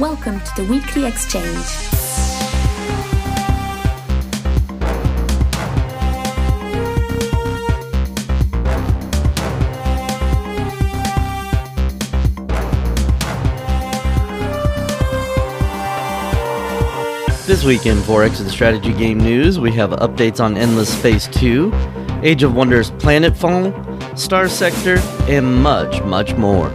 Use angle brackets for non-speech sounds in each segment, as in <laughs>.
Welcome to the weekly exchange. This week in 4X and Strategy Game News, we have updates on Endless Space 2, Age of Wonders Planetfall, Star Sector, and much, much more.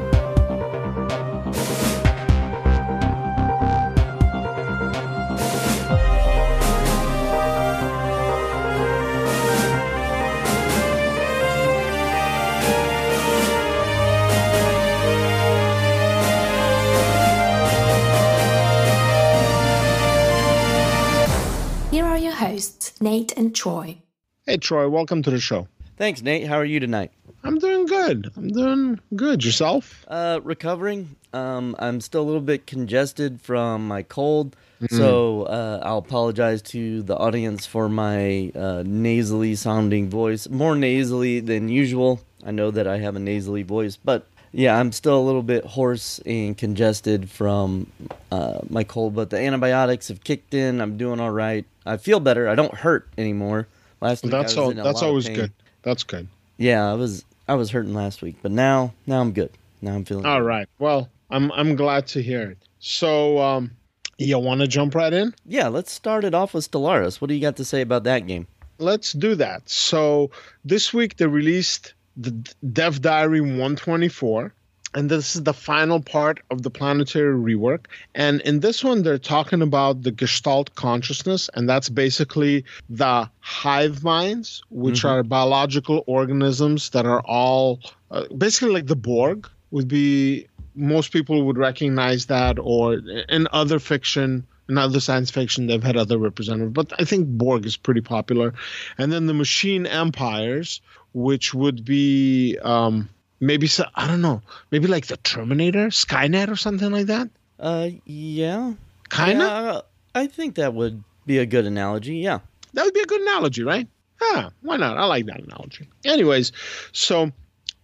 Hey, Troy, welcome to the show. Thanks, Nate. How are you tonight? I'm doing good. I'm doing good. Yourself? Uh, recovering. Um, I'm still a little bit congested from my cold, so uh, I'll apologize to the audience for my uh, nasally sounding voice. More nasally than usual. I know that I have a nasally voice, but yeah, I'm still a little bit hoarse and congested from uh, my cold. But the antibiotics have kicked in. I'm doing all right. I feel better. I don't hurt anymore. Last week That's all. That's always good. That's good. Yeah, I was I was hurting last week, but now now I'm good. Now I'm feeling. All good. right. Well, I'm I'm glad to hear it. So, um, you want to jump right in? Yeah, let's start it off with Stellaris. What do you got to say about that game? Let's do that. So, this week they released the Dev Diary 124. And this is the final part of the planetary rework. And in this one, they're talking about the Gestalt consciousness, and that's basically the hive minds, which Mhm. are biological organisms that are all uh, basically like the Borg would be. Most people would recognize that, or in other fiction, in other science fiction, they've had other representatives. But I think Borg is pretty popular. And then the machine empires, which would be um, maybe so, I don't know, maybe like the Terminator, Skynet, or something like that. Uh, yeah, Kind of. Yeah, I think that would be a good analogy. Yeah. That would be a good analogy, right? Ah, why not? I like that analogy. Anyways, so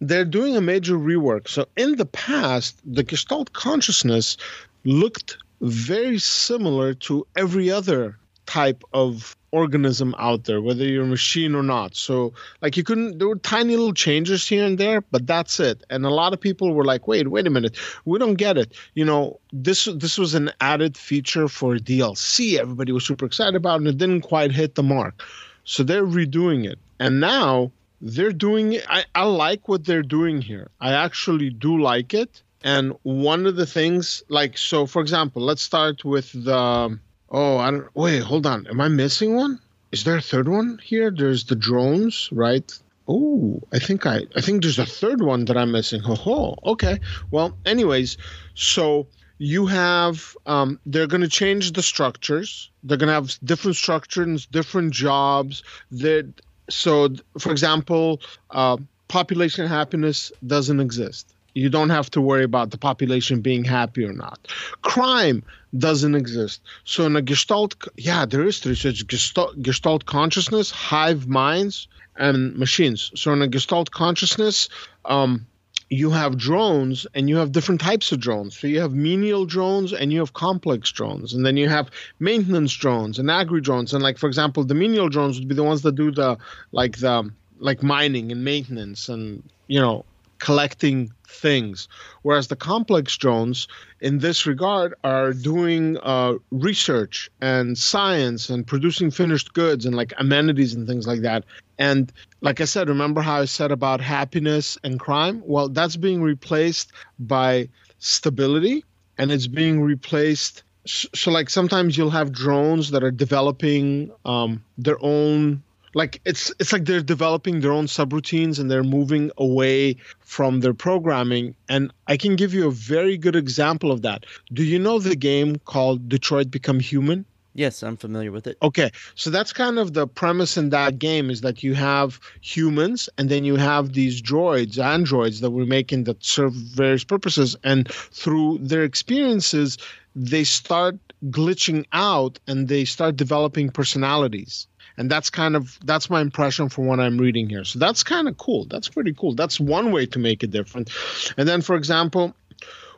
they're doing a major rework. So in the past, the Gestalt consciousness looked very similar to every other type of organism out there, whether you're a machine or not. So, like, you couldn't, there were tiny little changes here and there, but that's it. And a lot of people were like, wait, wait a minute, we don't get it. You know, this this was an added feature for DLC. Everybody was super excited about, it, and it didn't quite hit the mark. So they're redoing it. And now they're doing it. I, I like what they're doing here. I actually do like it. And one of the things, like, so for example, let's start with the. Oh, I don't. Wait, hold on. Am I missing one? Is there a third one here? There's the drones, right? Oh, I think I. I think there's a third one that I'm missing. Ho ho. Okay. Well, anyways, so you have um, they're going to change the structures they're going to have different structures different jobs that so for example uh, population happiness doesn't exist you don't have to worry about the population being happy or not crime doesn't exist so in a gestalt yeah there is research gestalt, gestalt consciousness hive minds and machines so in a gestalt consciousness um, you have drones and you have different types of drones. So you have menial drones and you have complex drones. And then you have maintenance drones and agri drones. And like for example, the menial drones would be the ones that do the like the like mining and maintenance and you know collecting things. Whereas the complex drones in this regard are doing uh, research and science and producing finished goods and like amenities and things like that. And like I said, remember how I said about happiness and crime? Well, that's being replaced by stability and it's being replaced. So, like, sometimes you'll have drones that are developing um, their own. Like it's it's like they're developing their own subroutines and they're moving away from their programming. And I can give you a very good example of that. Do you know the game called Detroit Become Human? Yes, I'm familiar with it. Okay, so that's kind of the premise in that game is that you have humans and then you have these droids, androids that we're making that serve various purposes, and through their experiences, they start glitching out and they start developing personalities. And that's kind of that's my impression from what I'm reading here. So that's kind of cool. That's pretty cool. That's one way to make it different. And then, for example,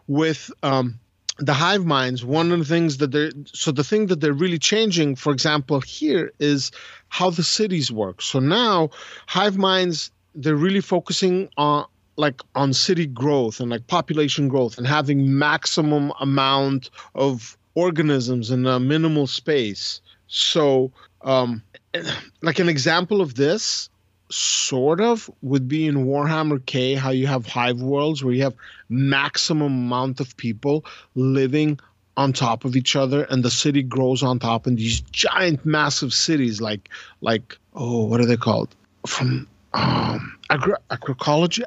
with um, the hive minds, one of the things that they're so the thing that they're really changing, for example, here is how the cities work. So now hive minds they're really focusing on like on city growth and like population growth and having maximum amount of organisms in a minimal space. So um like an example of this sort of would be in Warhammer K, how you have hive worlds where you have maximum amount of people living on top of each other and the city grows on top and these giant massive cities like like oh what are they called? From um agri- acrologies?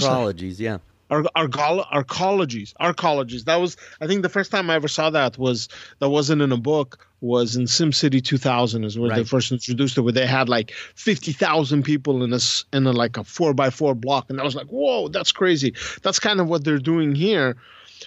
Acrologies, yeah. Ar- argol- arcologies arcologies. That was i think the first time i ever saw that was that wasn't in a book was in simcity 2000 is where they first introduced it where they had like 50000 people in a in a like a four by four block. And i was like whoa that's crazy. That's kind of what they're doing here.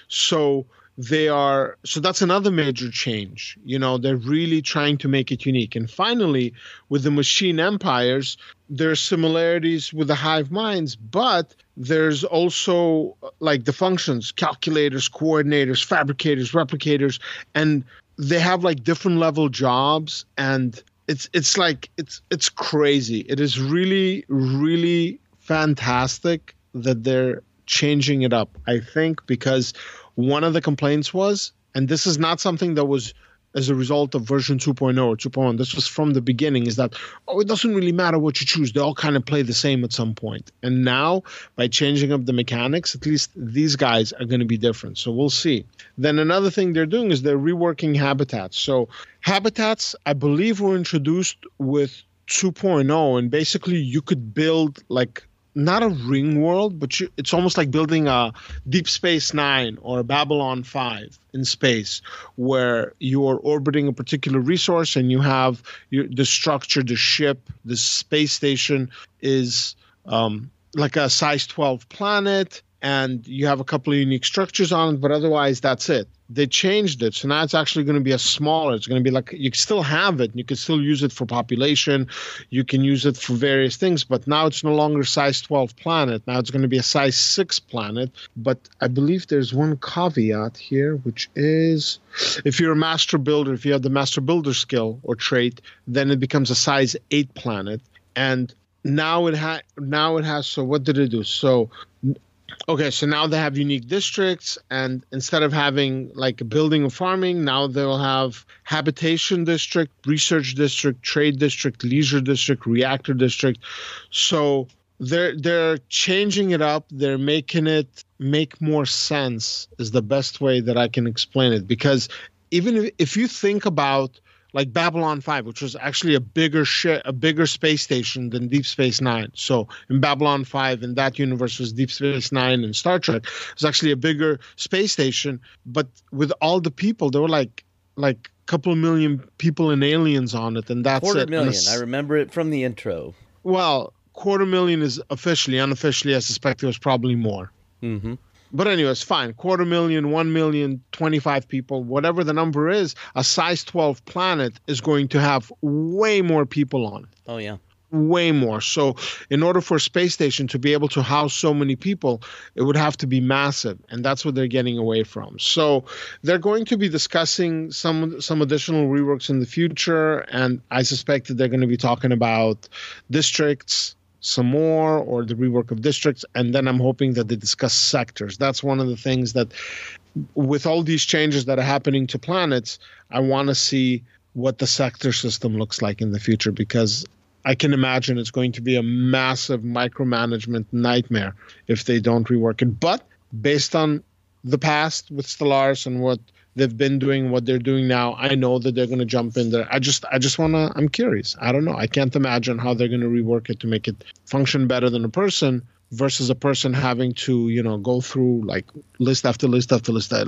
So they are so that's another major change you know they're really trying to make it unique. And finally with the machine empires there's similarities with the hive minds but there's also like the functions calculators coordinators fabricators replicators and they have like different level jobs and it's it's like it's it's crazy. It is really really fantastic that they're changing it up i think because one of the complaints was and this is not something that was as a result of version 2.0 or 2.1 this was from the beginning is that oh it doesn't really matter what you choose. They all kind of play the same at some point. And now by changing up the mechanics at least these guys are going to be different. So we'll see. Then another thing they're doing is they're reworking habitats. So habitats i believe were introduced with 2.0 and basically you could build like not a ring world but you, it's almost like building a deep space 9 or a babylon 5 in space where you're orbiting a particular resource and you have your, the structure the ship the space station is um, like a size 12 planet and you have a couple of unique structures on it but otherwise that's it. They changed it so now it's actually going to be a smaller it's going to be like you still have it and you can still use it for population you can use it for various things but now it's no longer size 12 planet now it's going to be a size 6 planet but i believe there's one caveat here which is if you're a master builder if you have the master builder skill or trait then it becomes a size 8 planet and now it ha- now it has so what did it do? So Okay, so now they have unique districts, and instead of having like a building and farming, now they'll have habitation district, research district, trade district, leisure district, reactor district. So they're they're changing it up. They're making it make more sense. Is the best way that I can explain it because even if, if you think about like Babylon 5, which was actually a bigger sh- a bigger space station than Deep Space Nine. So in Babylon 5, in that universe was Deep Space Nine and Star Trek. It was actually a bigger space station, but with all the people, there were like like a couple million people and aliens on it, and that's Quarter it. Million. I remember it from the intro. well, quarter million is officially. Unofficially, I suspect there was probably more. hmm But anyways, fine. Quarter million, one million, 25 people, whatever the number is, a size 12 planet is going to have way more people on it. Oh yeah. Way more. So, in order for a space station to be able to house so many people, it would have to be massive, and that's what they're getting away from. So, they're going to be discussing some some additional reworks in the future, and I suspect that they're going to be talking about districts some more or the rework of districts and then i'm hoping that they discuss sectors. That's one of the things that with all these changes that are happening to planets i want to see what the sector system looks like in the future because i can imagine it's going to be a massive micromanagement nightmare if they don't rework it. But based on the past with stellaris and what they've been doing what they're doing now. I know that they're going to jump in there. I just i just want to i'm curious. I don't know. I can't imagine how they're going to rework it to make it function better than a person versus a person having to you know go through like list after list after list uh,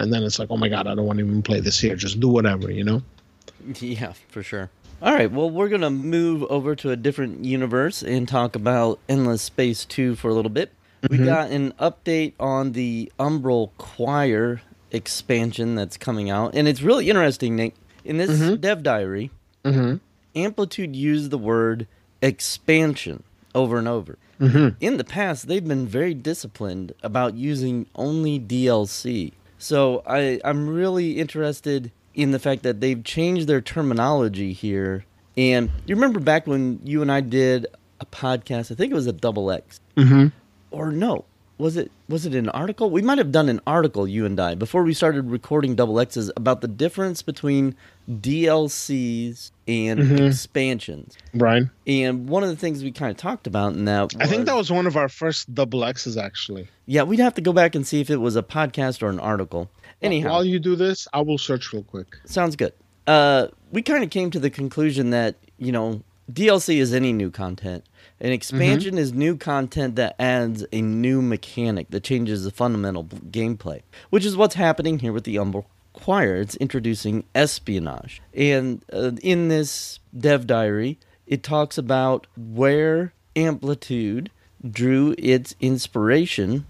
and then it's like oh my god i don't want to even play this here. Just do whatever you know? <laughs> Yeah, for sure. All right, well, we're going to move over to a different universe and talk about Endless Space 2 for a little bit. We got an update on the Umbral Choir expansion that's coming out, and it's really interesting, Nick. In this dev diary, mm-hmm. Amplitude used the word expansion over and over. In the past, they've been very disciplined about using only DLC. So I, I'm really interested in the fact that they've changed their terminology here. And you remember back when you and I did a podcast? I think it was a double X, Mhm. or no, was it was it an article? We might have done an article, you and I, before we started recording double X's about the difference between DLCs and expansions. Brian. And one of the things we kind of talked about in that, I think that was one of our first double X's actually. yeah, we'd have to go back and see if it was a podcast or an article. Anyhow, While you do this, I will search real quick. sounds good. Uh, we kind of came to the conclusion that you know DLC is any new content. An expansion is new content that adds a new mechanic that changes the fundamental b- gameplay, which is what's happening here with the Umbral Choir. It's introducing espionage, and uh, in this dev diary, it talks about where Amplitude drew its inspiration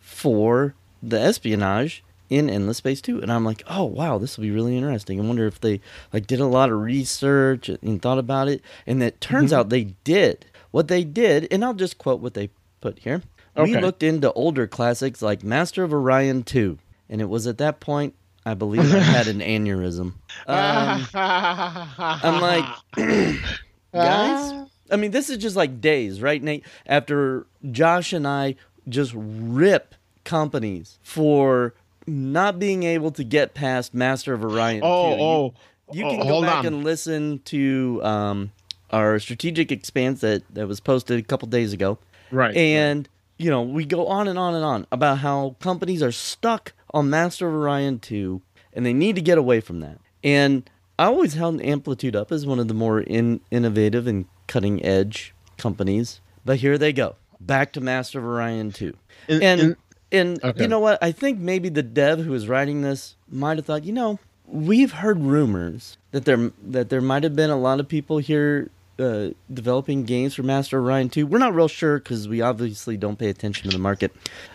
for the espionage in Endless Space 2. And I'm like, oh wow, this will be really interesting. I wonder if they like did a lot of research and thought about it. And it turns out they did. What they did, and I'll just quote what they put here. We Okay. looked into older classics like Master of Orion 2. And it was at that point I believe I had an <laughs> aneurysm. <laughs> Um, I'm like, <clears throat> guys, I mean, this is just like days, right, Nate? After Josh and I just rip companies for not being able to get past Master of Orion. 2. Oh, You- oh, you, oh, can go back on. and listen to um, our strategic expanse that, that was posted a couple days ago. right. And, you know, we go on and on and on about how companies are stuck on Master of Orion 2 and they need to get away from that. And I always held Amplitude up as one of the more in, innovative and cutting edge companies. But here they go. Back to Master of Orion 2. In- and in- and Okay. you know what? I think maybe the dev who was writing this might have thought, you know, we've heard rumors that there that there might have been a lot of people here uh, developing games for Master Orion 2. We're not real sure because we obviously don't pay attention to the market.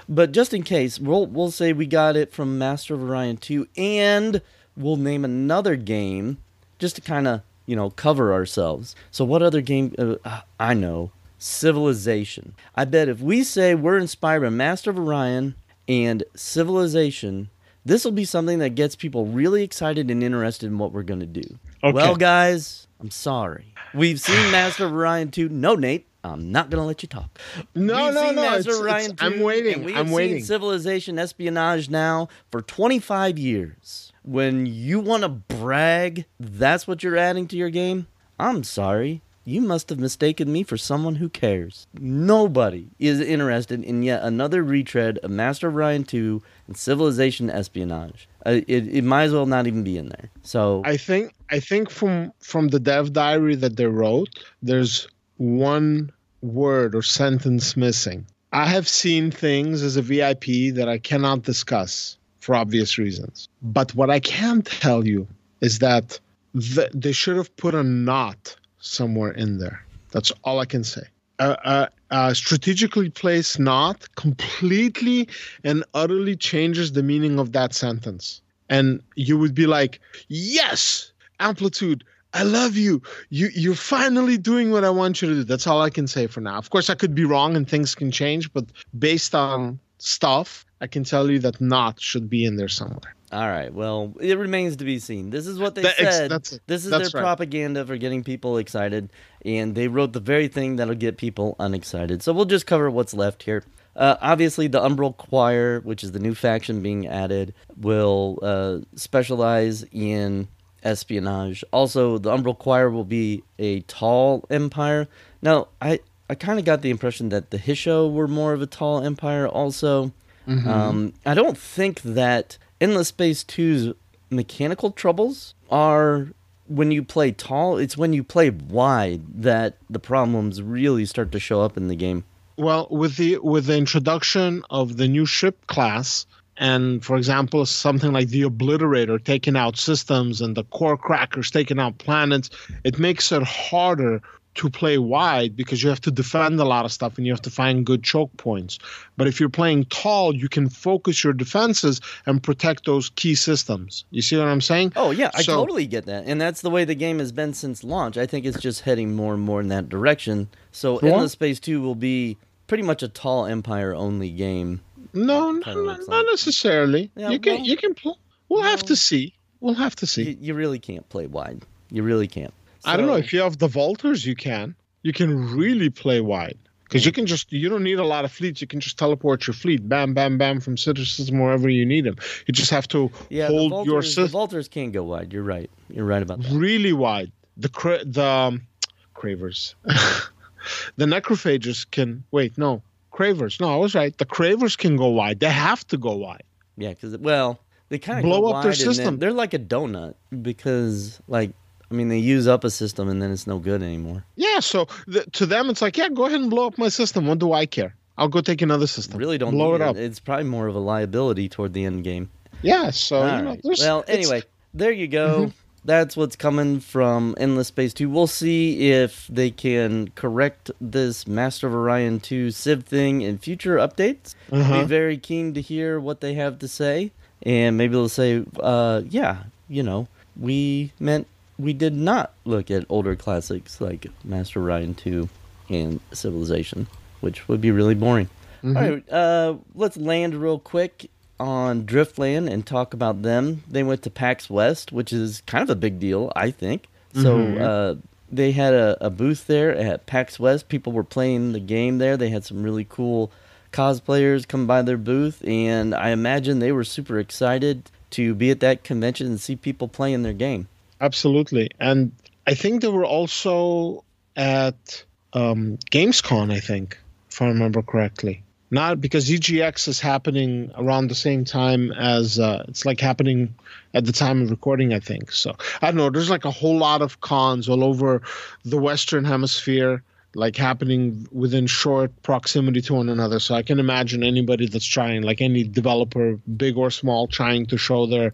But just in case, we'll we'll say we got it from Master of Orion 2, and we'll name another game just to kind of you know cover ourselves. So what other game? Uh, I know Civilization. I bet if we say we're inspired by Master of Orion and Civilization, this will be something that gets people really excited and interested in what we're going to do. Okay. Well, guys, I'm sorry. We've seen <sighs> Master of Orion 2. No, Nate, I'm not going to let you talk. No, We've no, seen no, Master it's- Orion it's- I'm waiting, we I'm waiting. Seen Civilization espionage now for 25 years. When you want to brag, that's what you're adding to your game. I'm sorry. You must have mistaken me for someone who cares. Nobody is interested in yet another retread of Master Orion 2 and Civilization espionage. Uh, it, it might as well not even be in there. So I think I think from from the dev diary that they wrote, there's one word or sentence missing. I have seen things as a VIP that I cannot discuss for obvious reasons. But what I can tell you is that th- they should have put a not somewhere in there. That's all I can say. Uh, uh, uh, strategically placed not completely and utterly changes the meaning of that sentence. And you would be like, yes, amplitude. I love you. You you're finally doing what I want you to do. That's all I can say for now. Of course, I could be wrong and things can change, but based on stuff, I can tell you that not should be in there somewhere. All right. Well, it remains to be seen. This is what they That said. that's- this is their right. propaganda for getting people excited, and they wrote the very thing that'll get people unexcited. So we'll just cover what's left here. Uh, obviously, the Umbral Choir, which is the new faction being added, will uh, specialize in espionage. Also, the Umbral Choir will be a tall empire. Now, I I kind of got the impression that the Hissho were more of a tall empire. Also, um, I don't think that Endless Space 2's mechanical troubles are when you play tall. It's when you play wide that the problems really start to show up in the game. Well, with the with the introduction of the new ship class, and for example, something like the Obliterator taking out systems and the Core Crackers taking out planets, it makes it harder to play wide because you have to defend a lot of stuff and you have to find good choke points. But if you're playing tall, you can focus your defenses and protect those key systems. You see what I'm saying? Oh yeah, I totally get that, and that's the way the game has been since launch. I think it's just heading more and more in that direction. So Well- Endless Space Two will be pretty much a tall empire only game. No, no, no looks not like. necessarily. Yeah, you can well- you can pl- we'll have to see. We'll have to see. You, you really can't play wide. You really can't. I don't know if you have the vaulters, you can. You can really play wide because you can just you don't need a lot of fleets. You can just teleport your fleet, bam, bam, bam, from citizens wherever you need them. You just have to yeah, the hold Vultures, your the system Vultures can go wide. You're right. You're right about that. really wide. The cra- the um, cravers, <laughs> the necrophages can wait. No, cravers. No, I was right. The cravers can go wide. They have to go wide. Yeah, because well, they kind of Blow up their system. They're like a donut because, like, I mean, they use up a system and then it's no good anymore. Yeah. So the, to them, it's like, yeah, go ahead and blow up my system. What do I care? I'll go take another system. Really don't blow it up. It's probably more of a liability toward the end game. Yeah. So All you know, right. Well, anyway, there you go. Mhm. That's what's coming from Endless Space 2. We'll see if they can correct this Master of Orion 2 Civ thing in future updates. Uh-huh. Be very keen to hear what they have to say. And maybe they'll say, uh, yeah, you know, we meant we did not look at older classics like Master Orion 2 and Civilization, which would be really boring. Mhm. All right, uh, let's land real quick on Driftland and talk about them. They went to PAX West, which is kind of a big deal, I think. So Mhm. uh, they had a, a booth there at PAX West. People were playing the game there. They had some really cool cosplayers come by their booth, and I imagine they were super excited to be at that convention and see people playing their game. Absolutely. And I think they were also at um, Gamescom, I think, if I remember correctly. Not because EGX is happening around the same time as uh, it's like happening at the time of recording, I think. So I don't know. There's like a whole lot of cons all over the Western Hemisphere, like happening within short proximity to one another. So I can imagine anybody that's trying, like any developer, big or small, trying to show their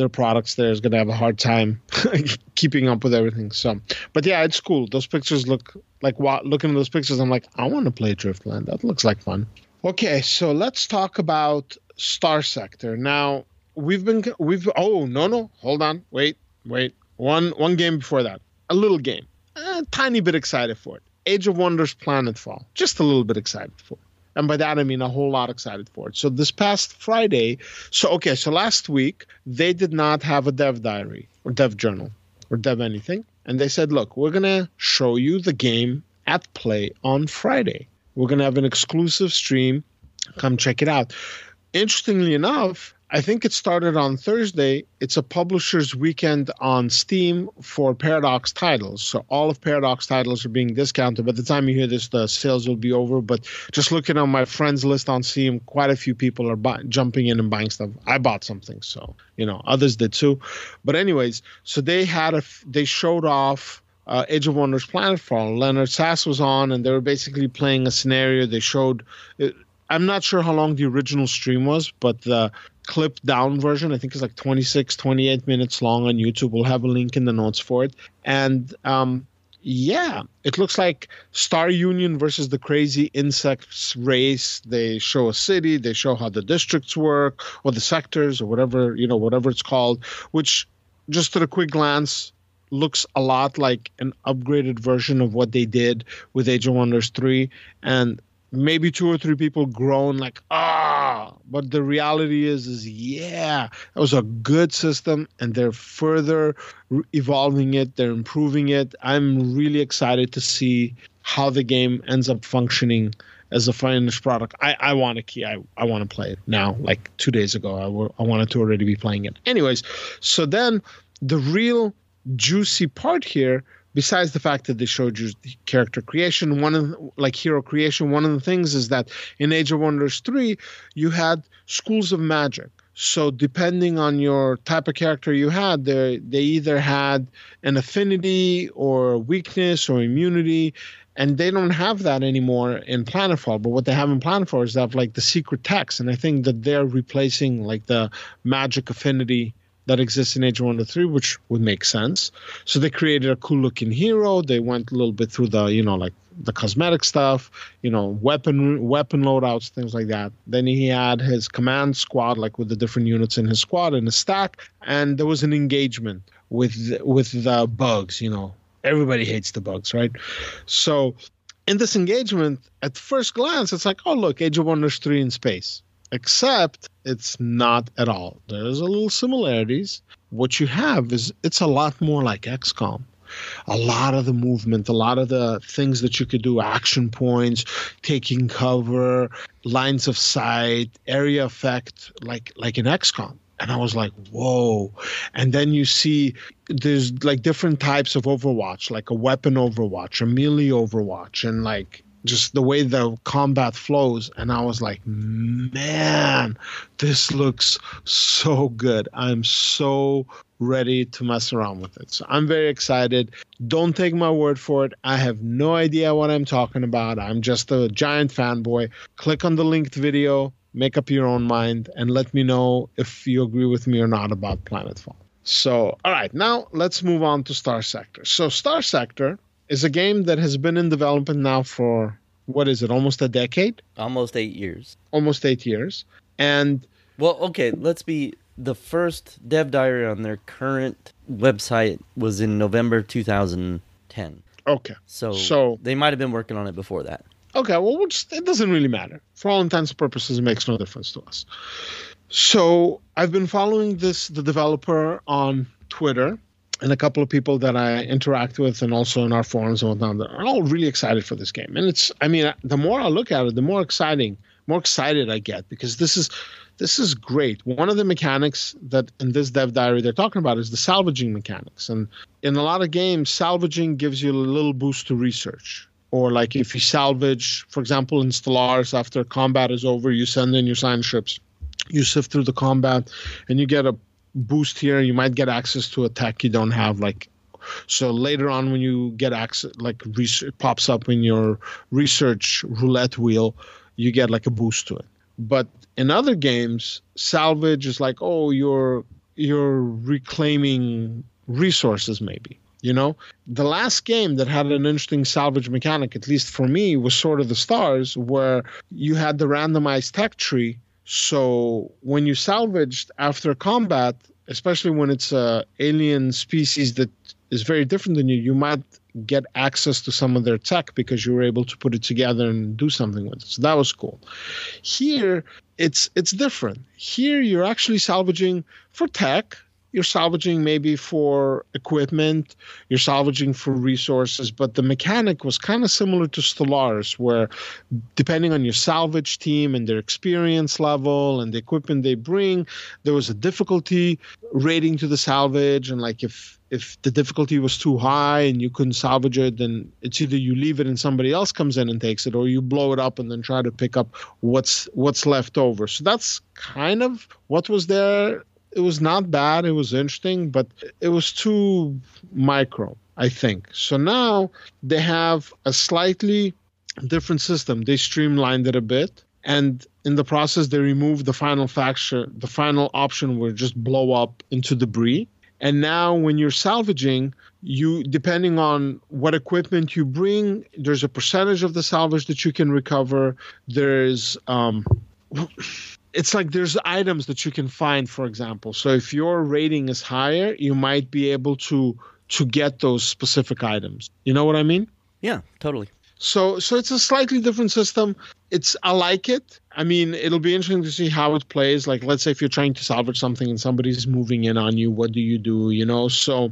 their products there is going to have a hard time <laughs> keeping up with everything. So, but yeah, it's cool. Those pictures look like wa- looking at those pictures. I'm like, I want to play Driftland. That looks like fun. Okay, so let's talk about Star Sector. Now we've been we've oh no no hold on wait wait one one game before that a little game a tiny bit excited for it Age of Wonders Planetfall just a little bit excited for it and by that I mean a whole lot excited for it. So this past Friday, so okay, so last week they did not have a dev diary or dev journal or dev anything, and they said, look, we're gonna show you the game at play on Friday. We're gonna have an exclusive stream. Come check it out. Interestingly enough, I think it started on Thursday. It's a publisher's weekend on Steam for Paradox titles. So all of Paradox titles are being discounted. By the time you hear this, the sales will be over. But just looking on my friends list on Steam, quite a few people are buy- jumping in and buying stuff. I bought something, so you know others did too. But anyways, so they had a f- they showed off. Uh, Age of Wonders Planetfall. Lennart Sas was on, and they were basically playing a scenario. They showed. It, I'm not sure how long the original stream was, but the clipped down version, I think it's like 26, 28 minutes long on YouTube. We'll have a link in the notes for it. And um, yeah, it looks like Star Union versus the crazy insects race. They show a city, they show how the districts work, or the sectors, or whatever, you know, whatever it's called, which just at a quick glance looks a lot like an upgraded version of what they did with Age of Wonders 3. And maybe two or three people groan like ah but the reality is is yeah that was a good system and they're further evolving it they're improving it. I'm really excited to see how the game ends up functioning as a finished product. I, I want to key i, I want to play it now like two days ago. I I wanted to already be playing it. Anyways so then the real juicy part here besides the fact that they showed you character creation one of like hero creation one of the things is that in age of wonders 3 you had schools of magic. So depending on your type of character you had they they either had an affinity or weakness or immunity and they don't have that anymore in planetfall. But what they have in planetfall is they have like the secret techs and i think that they're replacing like the magic affinity that exists in Age of Wonder 3, which would make sense. So they created a cool looking hero. They went a little bit through the, you know, like the cosmetic stuff, you know, weapon weapon loadouts, things like that. Then he had his command squad, like with the different units in his squad in his stack, and there was an engagement with with the bugs, you know. Everybody hates the bugs, right? So in this engagement, at first glance, it's like, oh, look, Age of Wonders 3 in space. Except it's not at all. There's a little similarities. What you have is it's a lot more like XCOM a lot of the movement, a lot of the things that you could do, action points, taking cover, lines of sight, area effect, like like in XCOM. And I was like, whoa. And then you see there's like different types of Overwatch, like a weapon Overwatch, a melee Overwatch, and like just the way the combat flows. And i was like man this looks so good. I'm so ready to mess around with it. So i'm very excited. Don't take my word for it. I have no idea what i'm talking about. I'm just a giant fanboy. Click on the linked video make up your own mind and let me know if you agree with me or not about planetfall so all right now let's move on to star sector. So star sector is a game that has been in development now for what is it, almost a decade? Almost eight years. Almost eight years. And well, okay, let's be the first dev diary on their current website was in November 2010. Okay. So, so they might have been working on it before that. Okay, well, just, it doesn't really matter. For all intents and purposes, it makes no difference to us. So I've been following this the developer on Twitter, and a couple of people that I interact with, and also in our forums and whatnot, are all really excited for this game. And it's, I mean, the more I look at it, the more exciting, more excited I get because this is, this is great. One of the mechanics that in this dev diary they're talking about is the salvaging mechanics, and in a lot of games, salvaging gives you a little boost to research. Or like if you salvage, for example, in Stellaris, after combat is over, you send in your science ships you sift through the combat and you get a boost here you might get access to a tech you don't have like so later on when you get access like research pops up in your research roulette wheel you get like a boost to it. But in other games salvage is like oh you're you're reclaiming resources maybe you know? The last game that had an interesting salvage mechanic at least for me was Sword of the Stars where you had the randomized tech tree so when you salvaged after combat, especially when it's a alien species that is very different than you, you might get access to some of their tech because you were able to put it together and do something with it. So that was cool. Here it's it's different. Here you're actually salvaging for tech you're salvaging maybe for equipment, you're salvaging for resources, but the mechanic was kind of similar to Stellaris, where depending on your salvage team and their experience level and the equipment they bring, there was a difficulty rating to the salvage. And like if if the difficulty was too high and you couldn't salvage it, then it's either you leave it and somebody else comes in and takes it, or you blow it up and then try to pick up what's what's left over. So that's kind of what was there it was not bad. It was interesting, but it was too micro, I think. So now they have a slightly different system. They streamlined it a bit. And in the process, they removed the final factor, the final option where just blow up into debris. And now, when you're salvaging, you depending on what equipment you bring, there's a percentage of the salvage that you can recover. There's um, it's like there's items that you can find for example. So if your rating is higher you might be able to to get those specific items. You know what i mean? Yeah totally. So so it's a slightly different system. It's i like it. I mean it'll be interesting to see how it plays. Like let's say if you're trying to salvage something and somebody's moving in on you what do you do you know? So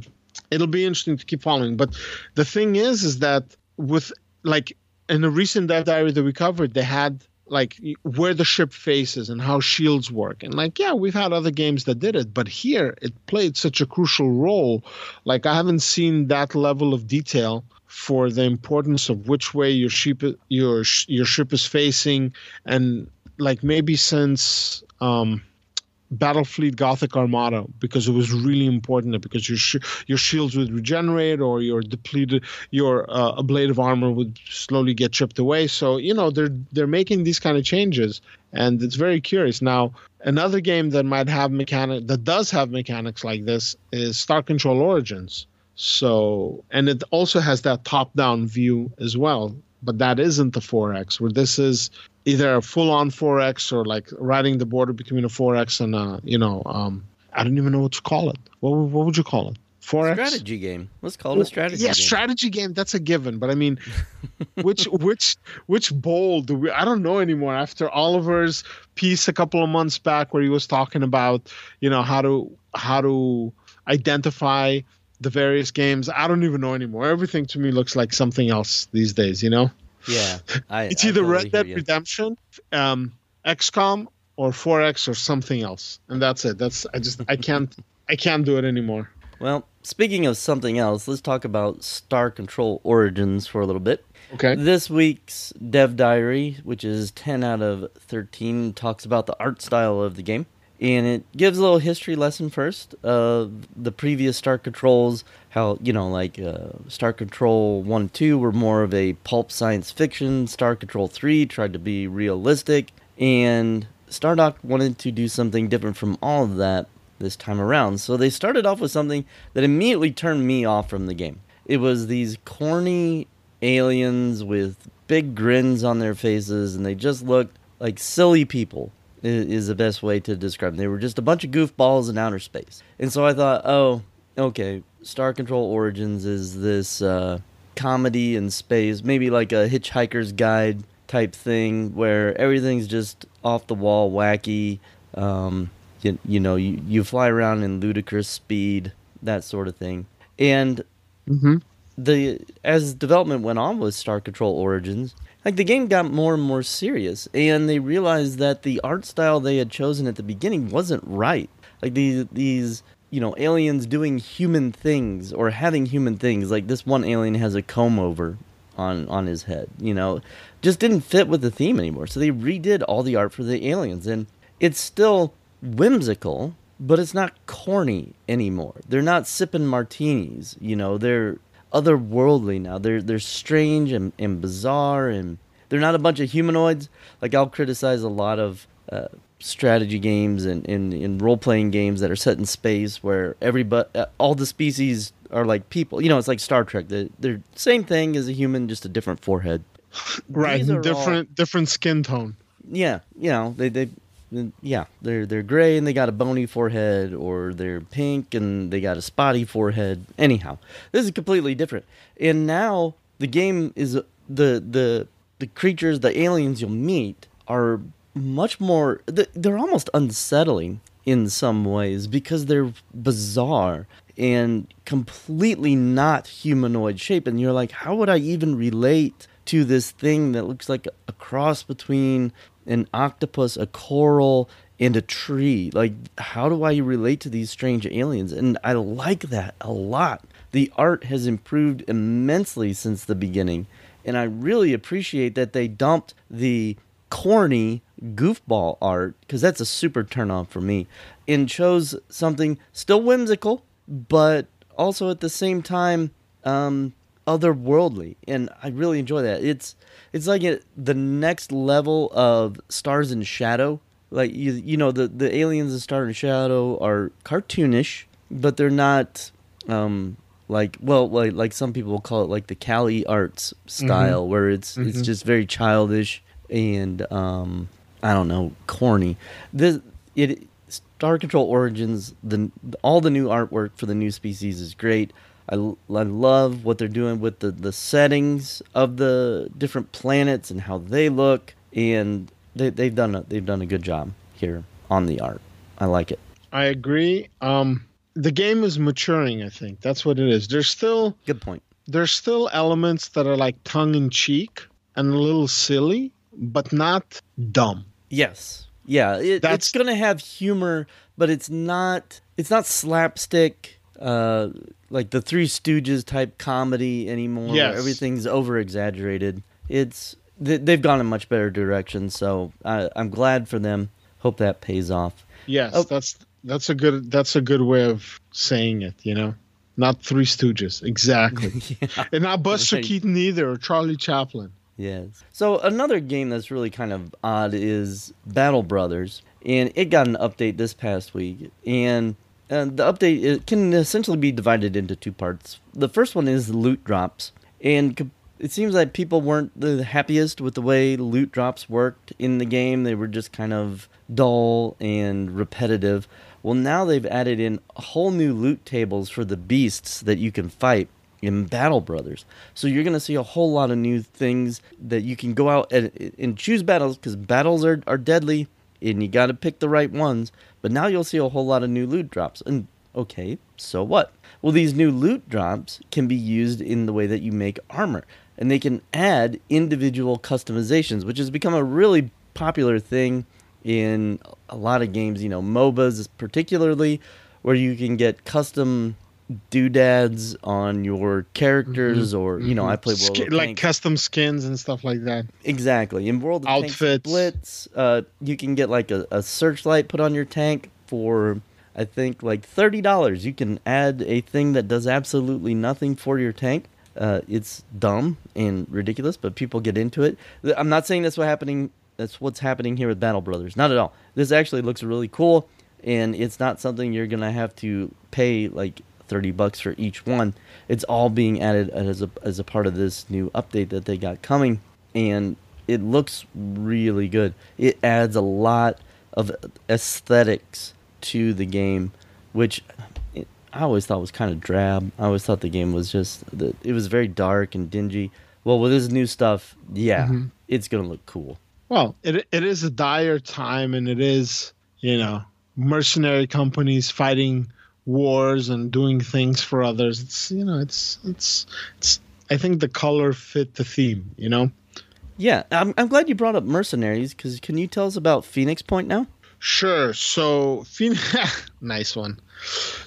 it'll be interesting to keep following. But the thing is is that with like in a recent dev diary that we covered they had like where the ship faces and how shields work. And like yeah we've had other games that did it but here it played such a crucial role. Like i haven't seen that level of detail for the importance of which way your ship your your ship is facing. And like maybe since um Battlefleet Gothic Armada because it was really important because your sh- your shields would regenerate or your depleted your uh, ablative armor would slowly get chipped away. So you know they're they're making these kind of changes, and it's very curious. Now another game that might have mechanic that does have mechanics like this is Star Control Origins. So and it also has that top down view as well but that isn't the 4X, where this is either a full on 4X or like riding the border between a 4X and a, you know, um, I don't even know what to call it. What, what would you call it? 4X. Strategy game. Let's call it a strategy game. yeah, game. strategy game. That's a given. But I mean, <laughs> which which which bowl do we? I don't know anymore. After Oliver's piece a couple of months back, where he was talking about you know how to how to identify the various games, I don't even know anymore. Everything to me looks like something else these days. You know, yeah. I, it's either totally Red Dead. Redemption, um, XCOM, or 4X, or something else, and that's it. That's I just I can't I can't do it anymore. Well, speaking of something else, let's talk about Star Control Origins for a little bit. Okay. This week's Dev Diary, which is 10 out of 13, talks about the art style of the game. And it gives a little history lesson first of the previous Star Controls, how, you know, like uh, Star Control 1 and 2 were more of a pulp science fiction. Star Control 3 tried to be realistic. And Stardock wanted to do something different from all of that this time around. So they started off with something that immediately turned me off from the game. It was these corny aliens with big grins on their faces, and they just looked like silly people. Is the best way to describe them. They were just a bunch of goofballs in outer space. And so I thought, oh, okay, Star Control Origins is this uh, comedy in space, maybe like a Hitchhiker's Guide type thing, where everything's just off the wall, wacky. Um, you, you know, you, you fly around in ludicrous speed, that sort of thing. And Mm-hmm. the as development went on with Star Control Origins, like the game got more and more serious, and they realized that the art style they had chosen at the beginning wasn't right. Like these these you know aliens doing human things or having human things. Like this one alien has a comb over on on his head. You know, just didn't fit with the theme anymore. So they redid all the art for the aliens, and it's still whimsical, but it's not corny anymore. They're not sipping martinis, you know, they're otherworldly now. They're they're strange and, and bizarre and they're not a bunch of humanoids. Like I'll criticize a lot of uh, strategy games and in in role playing games that are set in space where everybody uh, all the species are like people. You know, it's like Star Trek. They're, they're same thing as a human, just a different forehead. <laughs> Right. These are Different different skin tone. Yeah, you know, they they yeah, they're they're gray and they got a bony forehead or they're pink and they got a spotty forehead. Anyhow, this is completely different. And now the game is the the the creatures, the aliens you'll meet are much more they're almost unsettling in some ways because they're bizarre and completely not humanoid shape and you're like how would I even relate to this thing that looks like a cross between an octopus, a coral, and a tree. Like, how do I relate to these strange aliens? And I like that a lot. The art has improved immensely since the beginning, and I really appreciate that they dumped the corny goofball art because that's a super turn for me and chose something still whimsical but also at the same time um otherworldly and i really enjoy that. It's it's like it, the next level of Stars in Shadow. Like you you know the the aliens in Stars in Shadow are cartoonish but they're not um like well like like some people will call it like the CalArts style where it's it's just very childish and um I don't know corny. This it Star Control Origins the all the new artwork for the new species is great I, I love what they're doing with the, the settings of the different planets and how they look, and they, they've done a, they've done a good job here on the art. I like it. I agree. Um, the game is maturing. I think that's what it is. There's still Good point. there's still elements that are like tongue in cheek and a little silly, but not dumb. Yes, yeah, it, it's That's- gonna have humor, but it's not it's not slapstick. Uh, like the Three Stooges type comedy anymore. Yes. Everything's over exaggerated. It's they, they've gone in much better direction. So I, I'm glad for them. Hope that pays off. Yes, Oh. that's that's a good that's a good way of saying it. You know, not Three Stooges exactly, <laughs> and not Buster Right. Keaton either or Charlie Chaplin. Yes. So another game that's really kind of odd is Battle Brothers, and it got an update this past week. And uh, the update can essentially be divided into two parts. The first one is loot drops, and it seems like people weren't the happiest with the way loot drops worked in the game. They were just kind of dull and repetitive. Well, now they've added in whole new loot tables for the beasts that you can fight in Battle Brothers. So you're going to see a whole lot of new things that you can go out and, and choose battles because battles are, are deadly and you got to pick the right ones. But now you'll see a whole lot of new loot drops. And okay, so what? Well, these new loot drops can be used in the way that you make armor and they can add individual customizations, which has become a really popular thing in a lot of games. You know, MOBAs particularly, where you can get custom doodads on your characters, Mm-hmm. or you know, I play World of like custom skins and stuff like that. Exactly. In World of Tanks Outfits. Blitz, uh, you can get like a, a searchlight put on your tank for I think like thirty dollars. You can add a thing that does absolutely nothing for your tank. Uh, it's dumb and ridiculous, but people get into it. I'm not saying that's what happening. That's what's happening here with Battle Brothers. Not at all. This actually looks really cool, and it's not something you're gonna have to pay like thirty bucks for each one. It's all being added as a as a part of this new update that they got coming, and it looks really good. It adds a lot of aesthetics to the game, which I always thought was kind of drab. I always thought the game was just it was very dark and dingy. Well, with this new stuff, yeah, Mhm. it's gonna look cool. Well, it it is a dire time, and it is you know mercenary companies fighting wars and doing things for others. It's you know it's it's it's. I think the color fit the theme. You know. Yeah, I'm I'm glad you brought up mercenaries because can you tell us about Phoenix Point now? Sure. So, Phoenix, <laughs> nice one.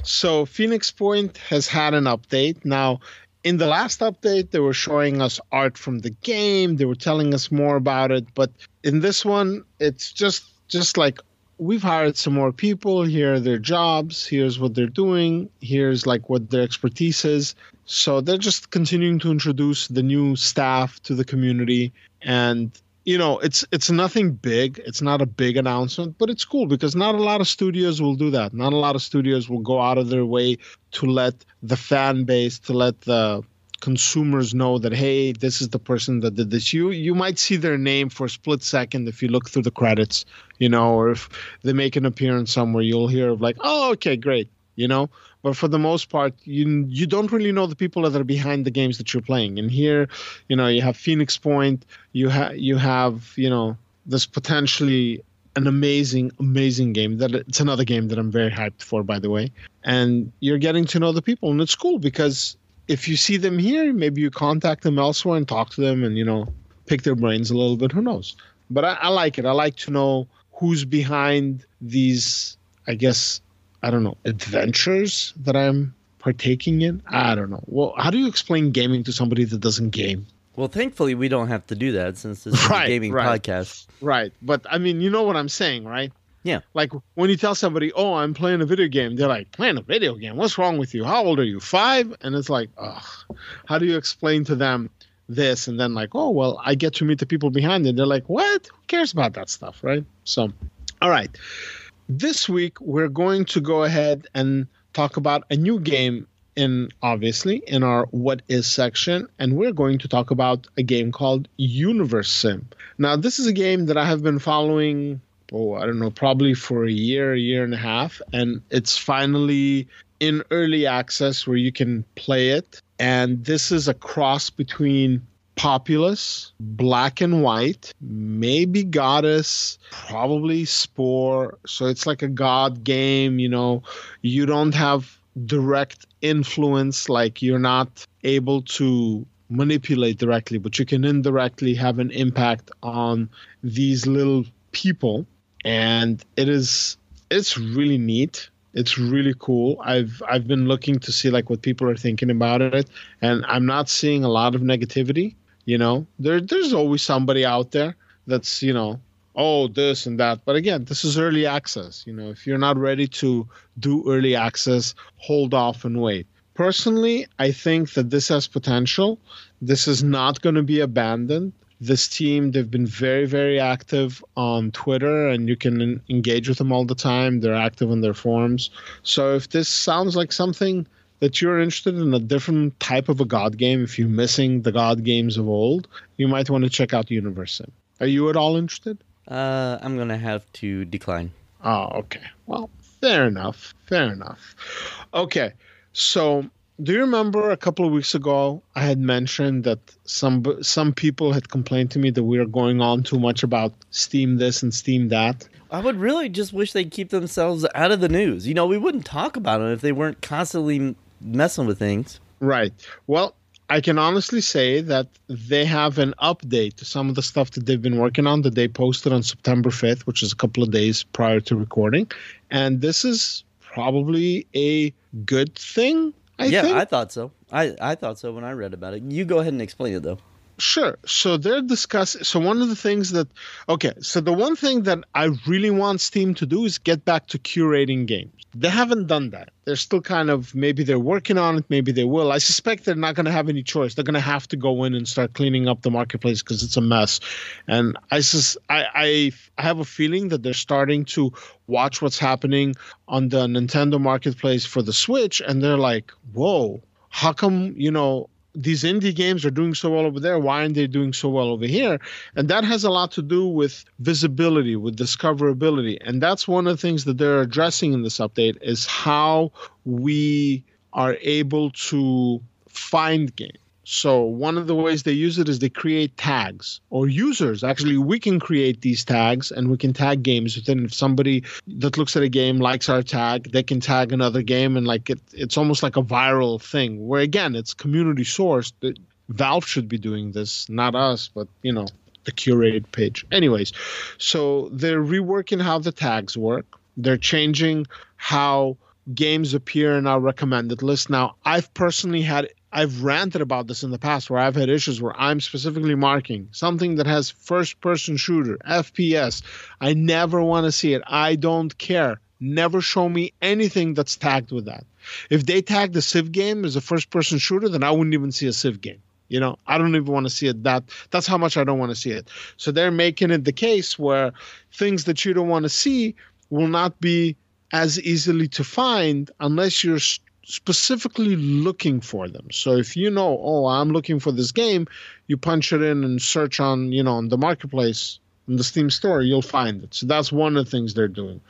So, Phoenix Point has had an update. Now, in the last update, they were showing us art from the game. They were telling us more about it. But in this one, it's just just like we've hired some more people. Here are their jobs. Here's what they're doing. Here's like what their expertise is. So they're just continuing to introduce the new staff to the community and you know it's it's nothing big it's not a big announcement but it's cool because not a lot of studios will do that not a lot of studios will go out of their way to let the fan base to let the consumers know that hey this is the person that did this. You you might see their name for a split second if you look through the credits you know or if they make an appearance somewhere you'll hear of like oh okay great you know? But for the most part you you don't really know the people that are behind the games that you're playing. And here you know you have phoenix point you have you have you know this potentially an amazing amazing game that it's another game that i'm very hyped for by the way. And you're getting to know the people and it's cool because if you see them here maybe you contact them elsewhere and talk to them and you know pick their brains a little bit who knows but i, I like it i like to know who's behind these i guess i don't know adventures that i'm partaking in i don't know well how do you explain gaming to somebody that doesn't game Well, thankfully we don't have to do that since this is <laughs> Right, a gaming right. podcast. Right. But I mean, you know what I'm saying, right? Yeah. Like when you tell somebody, oh, I'm playing a video game, they're like, playing a video game? What's wrong with you? How old are you? Five? And it's like, ugh. How do you explain to them this? And then, like, oh, well, I get to meet the people behind it. They're like, what? Who cares about that stuff, right? So, all right. This week, we're going to go ahead and talk about a new game in obviously in our what is section and we're going to talk about a game called universe sim now this is a game that i have been following oh i don't know probably for a year a year and a half. And it's finally in early access where you can play it. And this is a cross between populous black and white maybe Godus probably spore. So it's like a god game you know. You don't have direct influence like you're not able to manipulate directly but you can indirectly have an impact on these little people and it is it's really neat. It's really cool. I've i've been looking to see like what people are thinking about it. And i'm not seeing a lot of negativity you know? There there's always somebody out there that's you know oh this and that. But again this is early access you know? If you're not ready to do early access hold off and wait. Personally i think that this has potential. This is not going to be abandoned this team they've been very very active on twitter and you can engage with them all the time they're active on their forums so if this sounds like something that you're interested in a different type of a God game, if you're missing the God games of old, you might want to check out Universe Sim. Are you at all interested? Uh, I'm gonna have to decline. Oh, okay. Well, fair enough. Fair enough. Okay. So, do you remember a couple of weeks ago I had mentioned that some some people had complained to me that we are going on too much about Steam this and Steam that? I would really just wish they'd keep themselves out of the news. You know, we wouldn't talk about them if they weren't constantly messing with things. Right. Well, I can honestly say that they have an update to some of the stuff that they've been working on that they posted on September 5th, which is a couple of days prior to recording. And this is probably a good thing. I yeah, think. I thought so. I, I thought so when I read about it. You go ahead and explain it though. Sure. So they're discussing. So one of the things that, okay, so the one thing that I really want Steam to do is get back to curating games. They haven't done that. They're still kind of maybe they're working on it, maybe they will. I suspect they're not going to have any choice. They're going to have to go in and start cleaning up the marketplace because it's a mess. And I just I, I I have a feeling that they're starting to watch what's happening on the Nintendo marketplace for the Switch, and they're like, whoa. How come you know these indie games are doing so well over there why aren't they doing so well over here? And that has a lot to do with visibility with discoverability. And that's one of the things that they're addressing in this update is how we are able to find games so one of the ways they use it is they create tags or users. Actually, we can create these tags and we can tag games within. If somebody that looks at a game likes our tag, they can tag another game and like it, it's almost like a viral thing. Where again, it's community sourced. Valve should be doing this, not us, but you know the curated page. Anyways, so they're reworking how the tags work. They're changing how games appear in our recommended list. Now, I've personally had I've ranted about this in the past where I've had issues where I'm specifically marking something that has first person shooter, FPS. I never want to see it. I don't care. Never show me anything that's tagged with that. If they tag the Civ game as a first person shooter, then I wouldn't even see a Civ game. You know, I don't even want to see it. That that's how much I don't want to see it. So they're making it the case where things that you don't want to see will not be as easily to find unless you're specifically looking for them. So if you know, oh, I'm looking for this game, you punch it in and search on, you know, on the marketplace in the Steam store, you'll find it. So that's one of the things they're doing.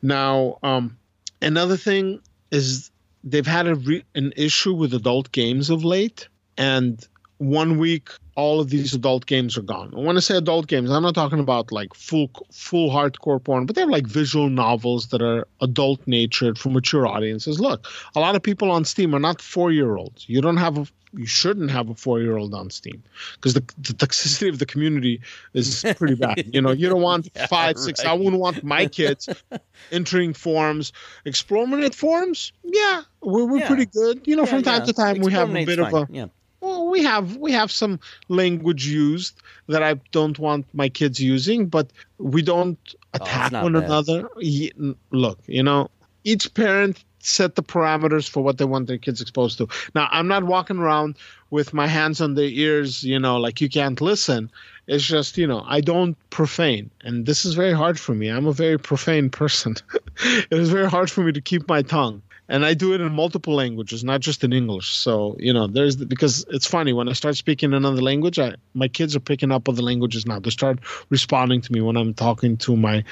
Now, um, another thing is they've had a re- an issue with adult games of late, and one week all of these adult games are gone. When I say adult games, I'm not talking about like full full hardcore porn, but they're like visual novels that are adult natured for mature audiences. Look, a lot of people on Steam are not four year olds. You don't have a you shouldn't have a four year old on Steam because the, the toxicity of the community is pretty bad. <laughs> you know, you don't want yeah, five, six. Right. I wouldn't want my kids <laughs> entering forums, Explorminate forums. Yeah, we're, we're yeah. pretty good. You know, yeah, from time to time we have a bit fine. of a. We have we have some language used that I don't want my kids using, but we don't oh, attack oh, one bad. another. Look, you know, each parent set the parameters for what they want their kids exposed to. Now, I'm not walking around with my hands on their ears, you know, like you can't listen. It's just, you know, I don't profane. And this is very hard for me. I'm a very profane person. <laughs> it is very hard for me to keep my tongue and I do it in multiple languages, not just in English. So you know, there's the, because it's funny when I start speaking another language, I, my kids are picking up other languages now. They start responding to me when I'm talking to my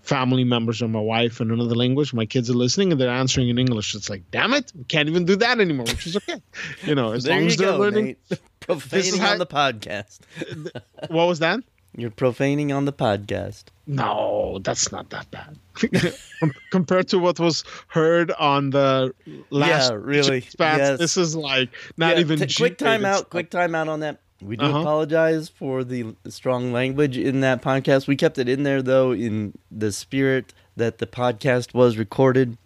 family members or my wife in another language. My kids are listening and they're answering in English. It's like, damn it, we can't even do that anymore, which is okay. You know, as there long as they're go, learning. Nate. <laughs> Profaning on the podcast. <laughs> what was that? You're profaning on the podcast. No, that's not that bad. <laughs> Compared to what was heard on the last yeah, really. Spats, yes. this is like not yeah, even t- quick time out, quick time out on that. We do uh-huh. apologize for the strong language in that podcast. We kept it in there though in the spirit that the podcast was recorded.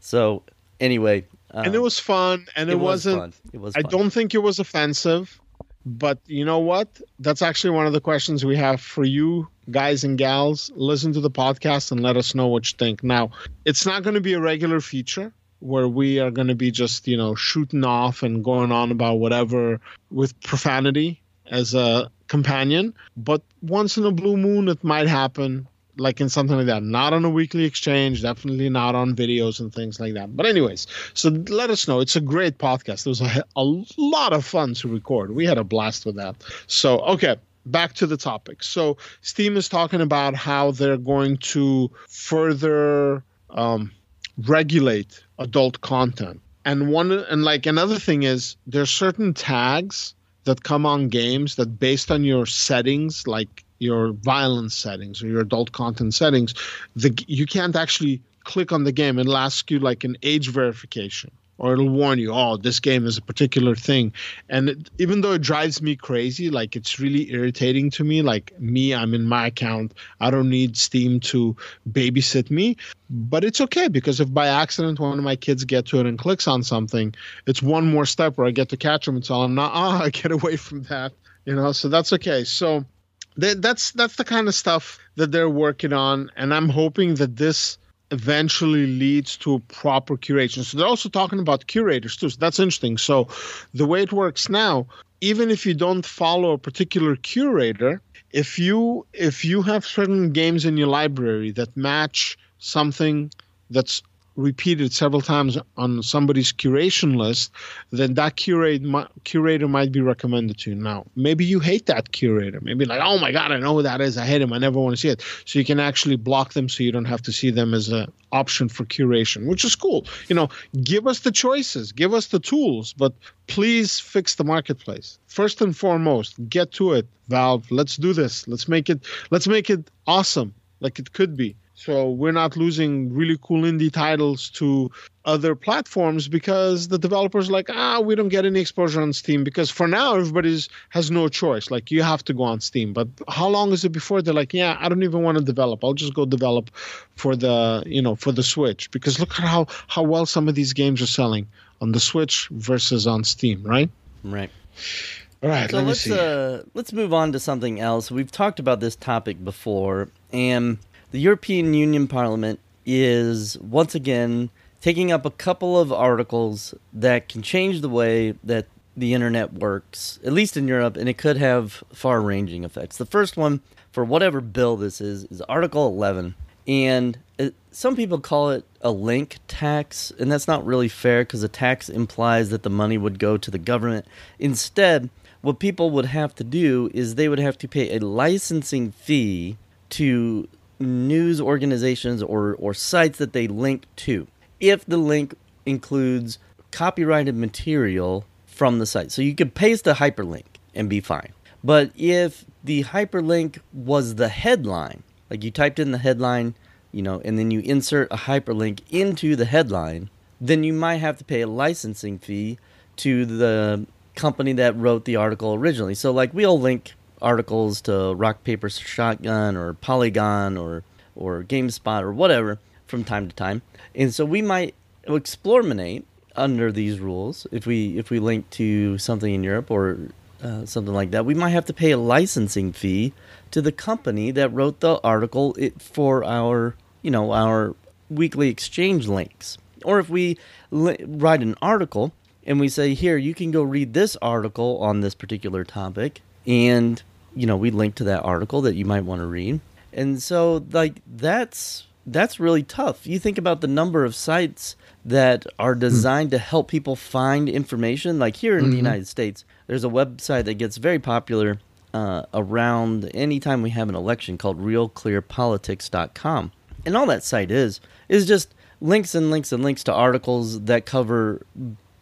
So anyway, um, and it was fun, and it, it wasn't. Fun. It was. I don't think it was offensive. But you know what? That's actually one of the questions we have for you, guys and gals. Listen to the podcast and let us know what you think. Now, it's not going to be a regular feature where we are going to be just, you know, shooting off and going on about whatever with profanity as a companion. But once in a blue moon, it might happen. Like in something like that. Not on a weekly exchange, definitely not on videos and things like that. But anyways, so let us know. It's a great podcast. It was a, a lot of fun to record. We had a blast with that. So okay, back to the topic. So Steam is talking about how they're going to further um, regulate adult content. And one and like another thing is there's certain tags that come on games that based on your settings, like your violence settings or your adult content settings, the you can't actually click on the game. It'll ask you like an age verification or it'll warn you, oh, this game is a particular thing. And it, even though it drives me crazy, like it's really irritating to me. Like me, I'm in my account. I don't need Steam to babysit me. But it's okay because if by accident one of my kids get to it and clicks on something, it's one more step where I get to catch them and tell them, nah, ah, <laughs> I get away from that. You know, so that's okay. So that's that's the kind of stuff that they're working on, and I'm hoping that this eventually leads to proper curation. So they're also talking about curators too. So that's interesting. So the way it works now, even if you don't follow a particular curator, if you if you have certain games in your library that match something that's repeated several times on somebody's curation list, then that curate, curator might be recommended to you. Now, maybe you hate that curator. Maybe like, oh my God, I know who that is. I hate him. I never want to see it. So you can actually block them so you don't have to see them as an option for curation, which is cool. You know, give us the choices, give us the tools, but please fix the marketplace. First and foremost, get to it, Valve. Let's do this. Let's make it let's make it awesome like it could be. So we're not losing really cool indie titles to other platforms because the developers like ah we don't get any exposure on Steam because for now everybody's has no choice. Like you have to go on Steam. But how long is it before they're like yeah I don't even want to develop. I'll just go develop for the you know for the Switch. Because look at how how well some of these games are selling on the Switch versus on Steam right? Right all right so let let's uh let's move on to something else we've talked about this topic before and the European Union Parliament is once again taking up a couple of articles that can change the way that the internet works, at least in Europe, and it could have far ranging effects. The first one, for whatever bill this is, is Article 11. And it, some people call it a link tax, and that's not really fair because a tax implies that the money would go to the government. Instead, what people would have to do is they would have to pay a licensing fee to news organizations or, or sites that they link to if the link includes copyrighted material from the site. So you could paste a hyperlink and be fine. But if the hyperlink was the headline, like you typed in the headline, you know, and then you insert a hyperlink into the headline, then you might have to pay a licensing fee to the company that wrote the article originally. So like we'll link articles to Rock Paper Shotgun or Polygon or or GameSpot or whatever from time to time, and so we might explorminate under these rules if we if we link to something in Europe or uh, something like that. We might have to pay a licensing fee to the company that wrote the article for our you know our weekly exchange links, or if we li- write an article and we say here you can go read this article on this particular topic and you know we link to that article that you might want to read and so like that's that's really tough you think about the number of sites that are hmm. designed to help people find information like here in mm-hmm. the united states there's a website that gets very popular uh, around anytime we have an election called realclearpolitics.com and all that site is is just links and links and links to articles that cover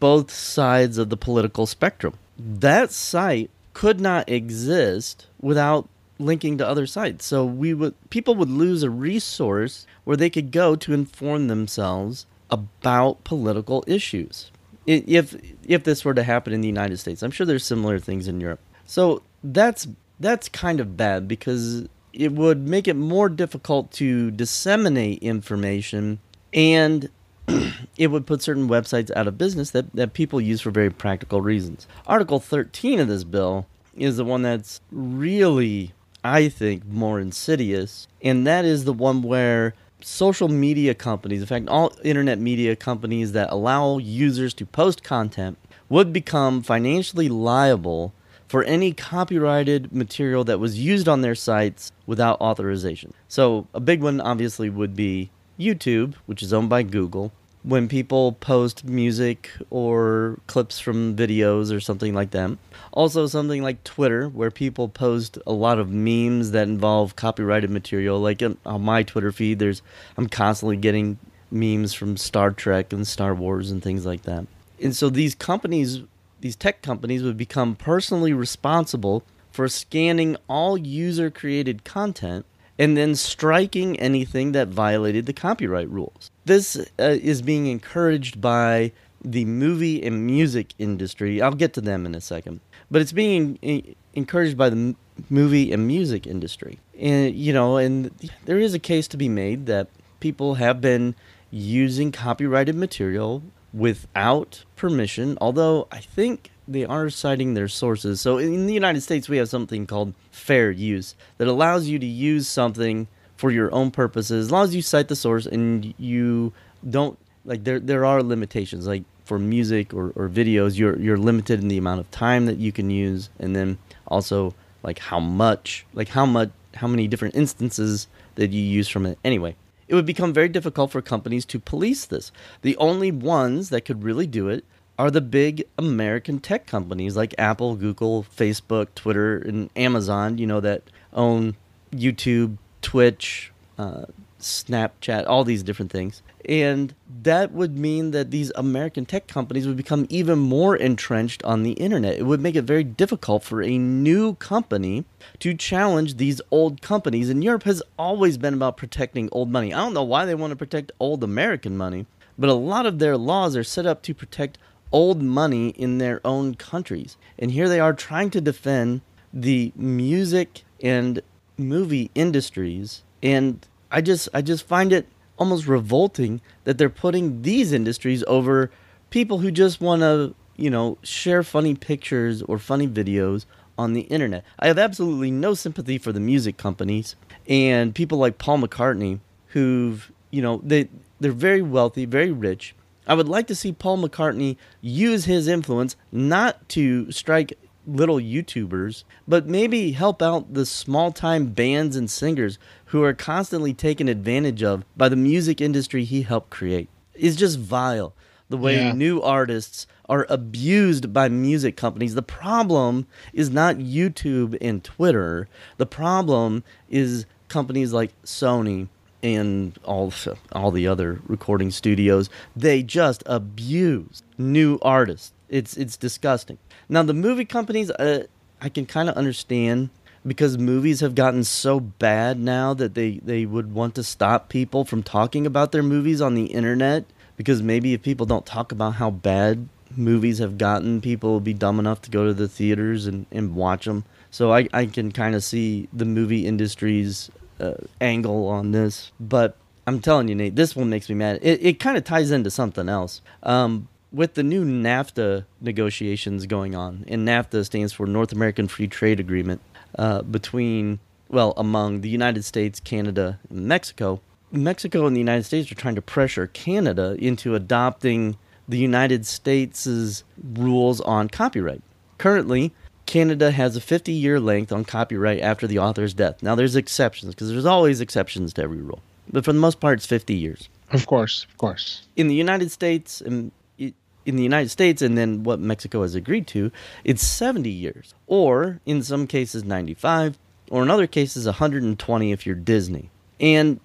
both sides of the political spectrum that site could not exist without linking to other sites. So we would people would lose a resource where they could go to inform themselves about political issues. If if this were to happen in the United States, I'm sure there's similar things in Europe. So that's that's kind of bad because it would make it more difficult to disseminate information and <clears throat> it would put certain websites out of business that, that people use for very practical reasons. Article 13 of this bill is the one that's really, I think, more insidious, and that is the one where social media companies, in fact, all internet media companies that allow users to post content, would become financially liable for any copyrighted material that was used on their sites without authorization. So, a big one obviously would be YouTube, which is owned by Google. When people post music or clips from videos or something like that. Also, something like Twitter, where people post a lot of memes that involve copyrighted material. Like on, my Twitter feed, there's I'm constantly getting memes from Star Trek and Star Wars and things like that. And so these companies, these tech companies, would become personally responsible for scanning all user created content and then striking anything that violated the copyright rules. This uh, is being encouraged by the movie and music industry. I'll get to them in a second. But it's being in- encouraged by the movie and music industry. And you know, and there is a case to be made that people have been using copyrighted material without permission, although I think they are citing their sources. So in the United States, we have something called fair use that allows you to use something for your own purposes, as long as you cite the source and you don't like there there are limitations. Like for music or, or videos you're you're limited in the amount of time that you can use and then also like how much like how much how many different instances that you use from it. Anyway it would become very difficult for companies to police this. The only ones that could really do it are the big American tech companies like Apple, Google, Facebook, Twitter, and Amazon, you know, that own YouTube, Twitch, uh, Snapchat, all these different things. And that would mean that these American tech companies would become even more entrenched on the internet. It would make it very difficult for a new company to challenge these old companies. And Europe has always been about protecting old money. I don't know why they want to protect old American money, but a lot of their laws are set up to protect old money in their own countries. And here they are trying to defend the music and movie industries and I just I just find it almost revolting that they're putting these industries over people who just want to, you know, share funny pictures or funny videos on the internet. I have absolutely no sympathy for the music companies and people like Paul McCartney who've, you know, they they're very wealthy, very rich. I would like to see Paul McCartney use his influence not to strike little YouTubers, but maybe help out the small time bands and singers who are constantly taken advantage of by the music industry he helped create. It's just vile the way Yeah. new artists are abused by music companies. The problem is not YouTube and Twitter. The problem is companies like Sony and all all the other recording studios. They just abuse new artists. It's it's disgusting. Now the movie companies, uh, I can kind of understand because movies have gotten so bad now that they they would want to stop people from talking about their movies on the internet because maybe if people don't talk about how bad movies have gotten, people will be dumb enough to go to the theaters and, and watch them. So I, I can kind of see the movie industry's uh, angle on this. But I'm telling you, Nate, this one makes me mad. It, it kind of ties into something else. Um, with the new NAFTA negotiations going on, and NAFTA stands for North American Free Trade Agreement uh, between, well, among the United States, Canada, and Mexico. Mexico and the United States are trying to pressure Canada into adopting the United States' rules on copyright. Currently, Canada has a 50 year length on copyright after the author's death. Now, there's exceptions because there's always exceptions to every rule, but for the most part, it's 50 years. Of course, of course. In the United States, um, and in the United States, and then what Mexico has agreed to, it's 70 years, or in some cases 95, or in other cases 120 if you're Disney. And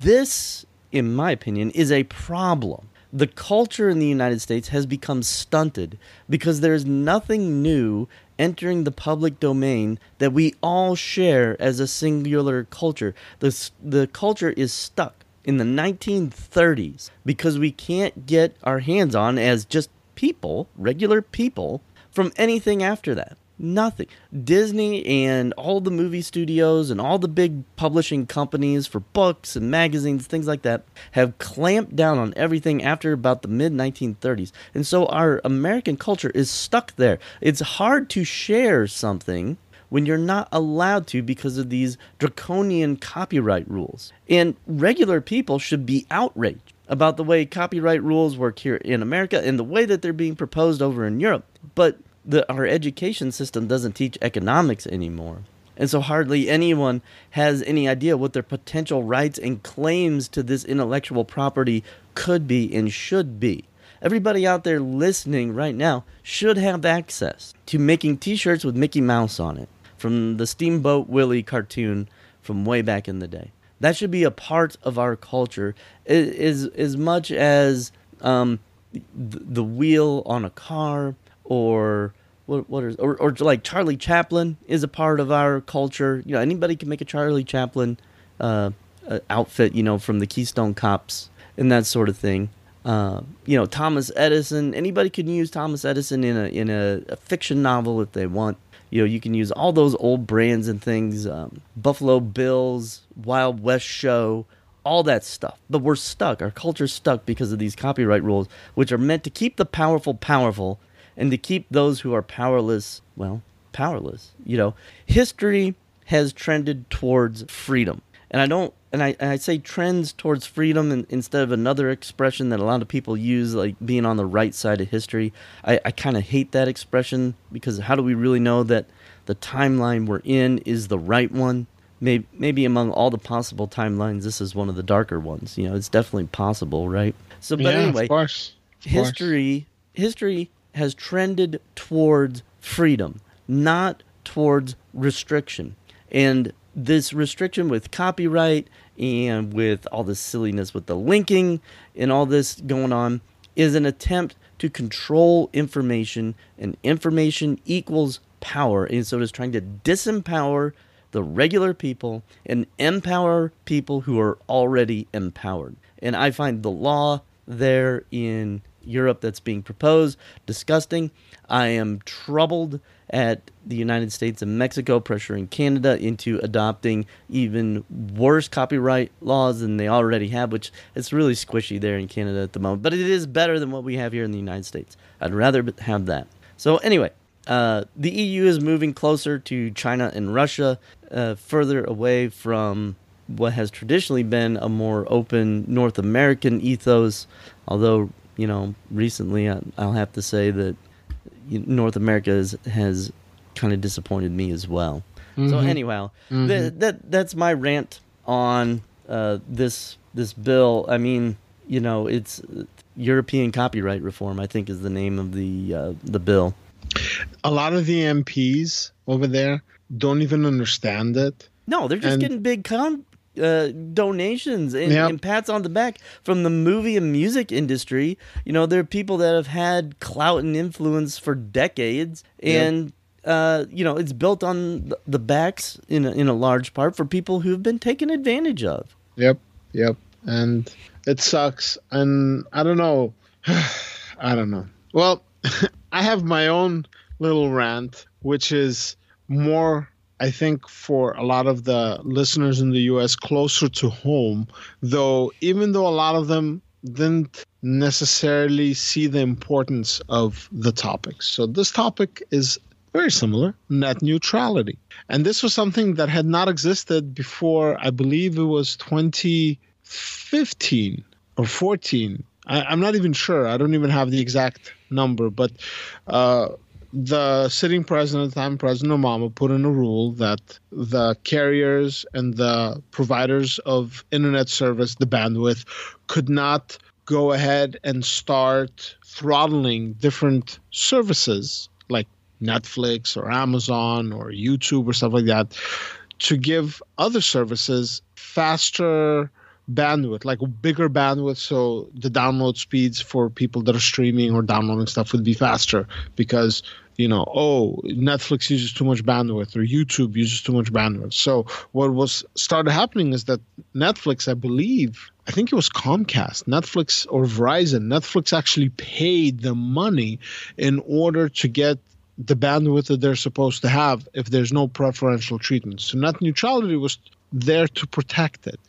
this, in my opinion, is a problem. The culture in the United States has become stunted because there's nothing new entering the public domain that we all share as a singular culture. The, the culture is stuck in the 1930s because we can't get our hands on as just people, regular people, from anything after that. Nothing. Disney and all the movie studios and all the big publishing companies for books and magazines, things like that, have clamped down on everything after about the mid 1930s. And so our American culture is stuck there. It's hard to share something when you're not allowed to because of these draconian copyright rules. And regular people should be outraged about the way copyright rules work here in America and the way that they're being proposed over in Europe. But the our education system doesn't teach economics anymore. And so hardly anyone has any idea what their potential rights and claims to this intellectual property could be and should be. Everybody out there listening right now should have access to making t shirts with Mickey Mouse on it from the Steamboat Willie cartoon from way back in the day. That should be a part of our culture as, as much as um, the wheel on a car or what what is or, or like Charlie Chaplin is a part of our culture. You know, anybody can make a Charlie Chaplin uh, outfit. You know, from the Keystone Cops and that sort of thing. Uh, you know, Thomas Edison. Anybody can use Thomas Edison in a in a, a, fiction novel if they want. You know, you can use all those old brands and things. Um, Buffalo Bills, Wild West Show, all that stuff. But we're stuck. Our culture's stuck because of these copyright rules, which are meant to keep the powerful powerful and to keep those who are powerless, well, powerless. You know, history has trended towards freedom. And I don't, and I, and I say trends towards freedom in, instead of another expression that a lot of people use, like being on the right side of history. I, I kind of hate that expression because how do we really know that the timeline we're in is the right one? Maybe, maybe among all the possible timelines, this is one of the darker ones. You know, it's definitely possible, right? So, but yeah, anyway, of course. Of history, course. history has trended towards freedom, not towards restriction. And this restriction with copyright and with all this silliness with the linking and all this going on is an attempt to control information, and information equals power. And so it is trying to disempower the regular people and empower people who are already empowered. And I find the law there in Europe that's being proposed. Disgusting. I am troubled at the United States and Mexico pressuring Canada into adopting even worse copyright laws than they already have, which it's really squishy there in Canada at the moment. But it is better than what we have here in the United States. I'd rather have that. So, anyway, uh, the EU is moving closer to China and Russia, uh, further away from what has traditionally been a more open North American ethos, although you know, recently I, will have to say that North America is, has kind of disappointed me as well. Mm-hmm. So anyhow, mm-hmm. that that that's my rant on uh, this this bill. I mean, you know, it's European copyright reform. I think is the name of the uh, the bill. A lot of the MPs over there don't even understand it. No, they're just and, getting big con- uh, donations and, yep. and, pats on the back from the movie and music industry. You know, there are people that have had clout and influence for decades, and yep. uh, you know, it's built on the backs in a, in a large part for people who've been taken advantage of. Yep, yep, and it sucks. And I don't know, <sighs> I don't know. Well, <laughs> I have my own little rant, which is more I think for a lot of the listeners in the US closer to home, though, even though a lot of them didn't necessarily see the importance of the topic. So, this topic is very similar net neutrality. And this was something that had not existed before, I believe it was 2015 or 14. I, am not even sure. I don't even have the exact number, but uh, the sitting president time, President Obama, put in a rule that the carriers and the providers of internet service, the bandwidth, could not go ahead and start throttling different services like Netflix or Amazon or YouTube or stuff like that to give other services faster bandwidth, like bigger bandwidth, so the download speeds for people that are streaming or downloading stuff would be faster because you know, oh, Netflix uses too much bandwidth or YouTube uses too much bandwidth. So what was started happening is that Netflix, I believe, I think it was Comcast, Netflix or Verizon, Netflix actually paid the money in order to get the bandwidth that they're supposed to have if there's no preferential treatment. So net neutrality was there to protect it.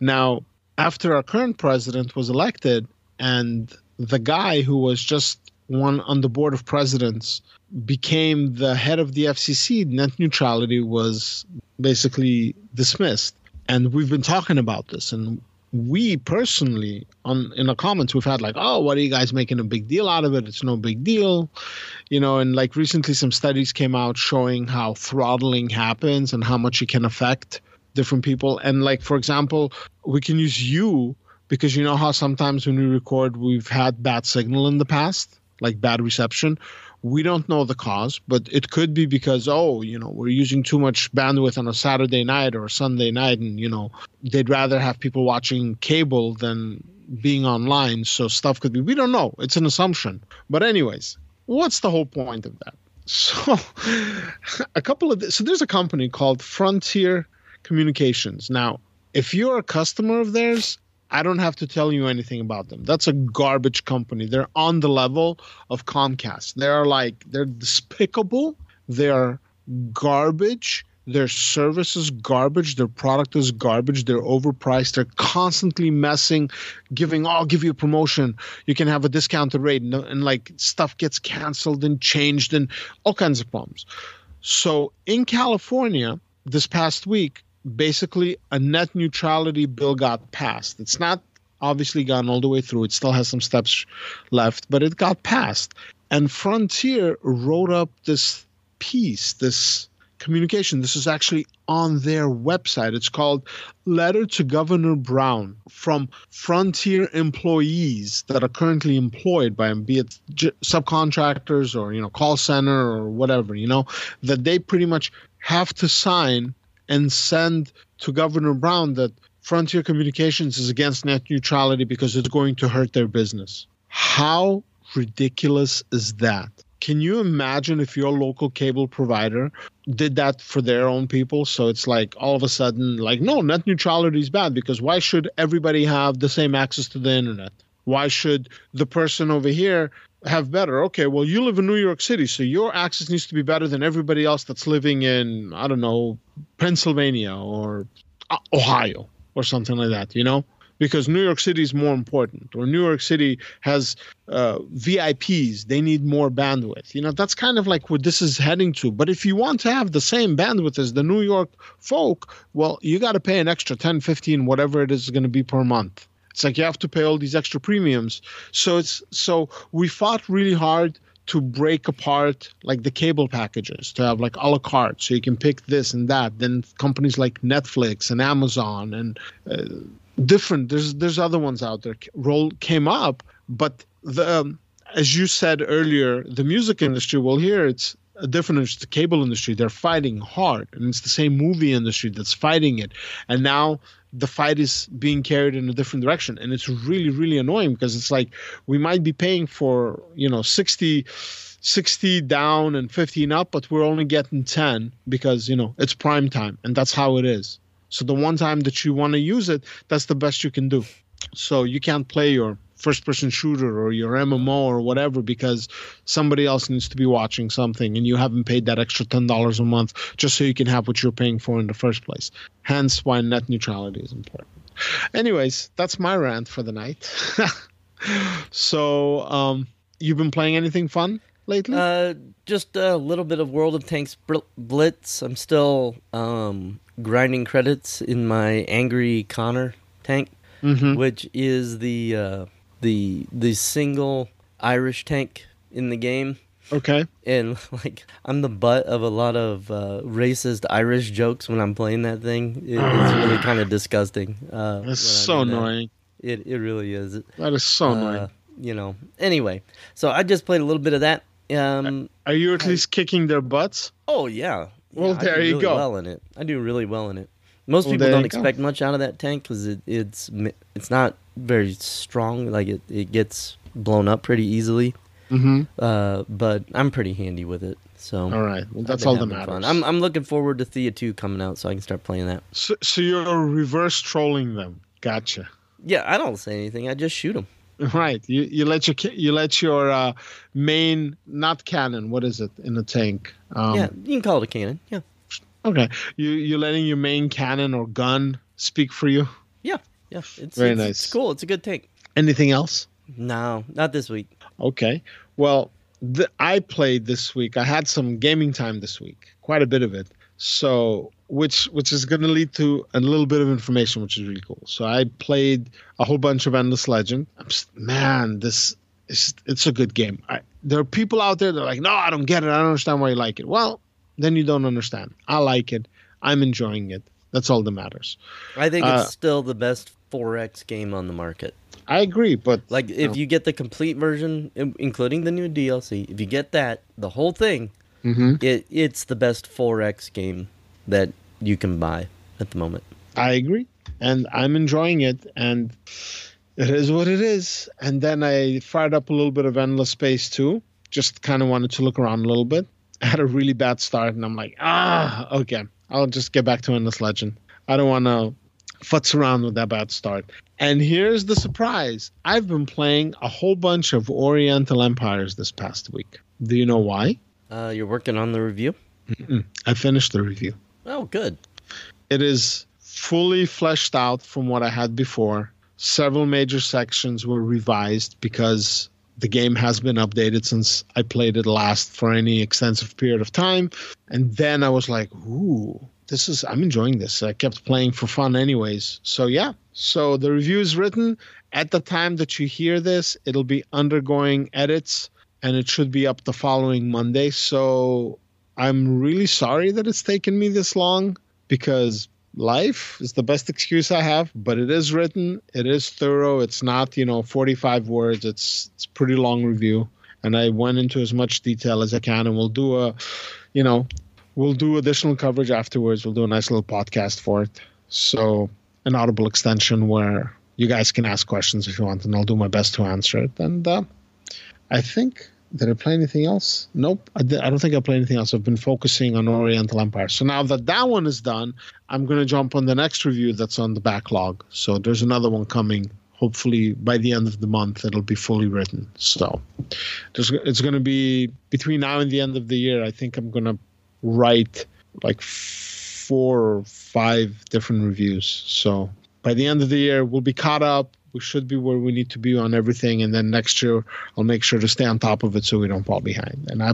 Now, after our current president was elected, and the guy who was just one on the board of presidents became the head of the FCC, net neutrality was basically dismissed. And we've been talking about this, and we personally on in the comments we've had like oh what are you guys making a big deal out of it it's no big deal you know and like recently some studies came out showing how throttling happens and how much it can affect different people and like for example we can use you because you know how sometimes when we record we've had bad signal in the past like bad reception we don't know the cause, but it could be because oh, you know, we're using too much bandwidth on a Saturday night or a Sunday night, and you know, they'd rather have people watching cable than being online. So stuff could be. We don't know. It's an assumption. But anyways, what's the whole point of that? <laughs> So <laughs> a couple of so there's a company called Frontier Communications. Now, if you're a customer of theirs, I don't have to tell you anything about them. That's a garbage company. They're on the level of Comcast. They're like they're despicable. They're garbage. Their service is garbage. Their product is garbage. They're overpriced. They're constantly messing, giving, oh, I'll give you a promotion. You can have a discounted rate. And, and like stuff gets canceled and changed and all kinds of problems. So in California, this past week, basically a net neutrality bill got passed. It's not obviously gone all the way through. It still has some steps left, but it got passed. And Frontier wrote up this piece, this communication. This is actually on their website. It's called Letter to Governor Brown from Frontier employees that are currently employed by them, be it subcontractors or, you know, call center or whatever, you know, that they pretty much have to sign and send to Governor Brown that Frontier Communications is against net neutrality because it's going to hurt their business. How ridiculous is that? Can you imagine if your local cable provider did that for their own people? So it's like all of a sudden, like, no, net neutrality is bad because why should everybody have the same access to the internet? Why should the person over here have better. Okay, well, you live in New York City, so your access needs to be better than everybody else that's living in, I don't know, Pennsylvania or uh, Ohio or something like that, you know? Because New York City is more important, or New York City has uh, VIPs, they need more bandwidth. You know, that's kind of like what this is heading to. But if you want to have the same bandwidth as the New York folk, well, you got to pay an extra 10, 15, whatever it is going to be per month. It's like you have to pay all these extra premiums. So it's so we fought really hard to break apart like the cable packages to have like a la carte. So you can pick this and that. Then companies like netflix and amazon and uh, different there's there's other ones out there roll came up. But the um, as you said earlier the music industry well here it's a different it's the cable industry. They're fighting hard. And it's the same movie industry that's fighting it. And now the fight is being carried in a different direction. And it's really really annoying because it's like we might be paying for you know 60 60 down and 15 up but we're only getting 10 because you know it's prime time and that's how it is. So the one time that you want to use it that's the best you can do. So you can't play your first person shooter or your MMO or whatever because somebody else needs to be watching something and you haven't paid that extra $10 a month just so you can have what you're paying for in the first place. Hence why net neutrality is important. Anyways, that's my rant for the night. <laughs> so, um, you've been playing anything fun lately? Uh, just a little bit of World of Tanks Blitz. I'm still um, grinding credits in my Angry Connor tank, mm-hmm. which is the uh, the the single Irish tank in the game. Okay. And <laughs> like I'm the butt of a lot of uh, racist Irish jokes when I'm playing that thing. It, it's really kind of disgusting. Uh, That's so annoying. It it really is. That is so uh, annoying. You know. Anyway, so I just played a little bit of that. Um, Are you at least kicking their butts? Oh yeah. Well, yeah, there you really go. Well in it, I do really well in it. Most Well, people don't expect go. much out of that tank because it, it's it's not very strong. Like it, it gets blown up pretty easily. Mm-hmm. Uh, but I'm pretty handy with it. So All right. Well, that's all that matters. fun. I'm I'm looking forward to Thea 2 coming out so I can start playing that. so, so you're reverse trolling them. Gotcha. Yeah, I don't say anything. I just shoot them. <laughs> Right. You you let your you let your uh, main not cannon. What is it in the tank? Um, yeah, you can call it a cannon. Yeah, Okay. You you letting your main cannon or gun speak for you? yeah, yeah. It's Very it's, nice. It's cool. It's a good tank. Anything else? No, not this week. Okay. Well, the, I played this week. I had some gaming time this week, quite a bit of it. So which which is going to lead to a little bit of information, which is really cool. So I played a whole bunch of Endless Legend. I'm just, man, this is it's a good game. I, there are people out there that are like, no, I don't get it. I don't understand why you like it. Well, then you don't understand. I like it. I'm enjoying it. That's all that matters. I think Uh, it's still the best 4X game on the market. I agree, but Like if you get the complete version, including the new DLC, if you get that, the whole thing, Mhm. it it's the best 4X game that you can buy at the moment. I agree, and I'm enjoying it, and it is what it is. And then I fired up a little bit of Endless Space too. Just kind of wanted to look around a little bit. I <laughs> had a really bad start, and I'm like, ah, okay, I'll just get back to Endless Legend. I don't want to futz around with that bad start. And here's the surprise: I've been playing a whole bunch of Oriental Empires this past week. Do you know why? Uh, you're working on the review. I finished the review. Oh, good. it is fully fleshed out from what I had before. Several major sections were revised because the game has been updated since I played it last for any extensive period of time. And then I was like, ooh, this is, I'm enjoying this. I kept playing for fun, anyways. So, yeah. So the review is written. At the time that you hear this, it'll be undergoing edits and it should be up the following Monday. So I'm really sorry that it's taken me this long because life is the best excuse I have, but it is written, it is thorough, it's not, you know, 45 words, it's it's pretty long review and I went into as much detail as I can and we'll do a you know, we'll do additional coverage afterwards. We'll do a nice little podcast for it. So, an audible extension where you guys can ask questions if you want and I'll do my best to answer it. And uh, I think did I play anything else? Nope. I, I don't think I played anything else. I've been focusing on Oriental Empire. So now that that one is done, I'm going to jump on the next review that's on the backlog. So there's another one coming. Hopefully by the end of the month, it'll be fully written. So it's going to be between now and the end of the year. I think I'm going to write like four or five different reviews. So by the end of the year, we'll be caught up. We should be where we need to be on everything. And then next year i'll make sure to stay on top of it so we don't fall behind. And i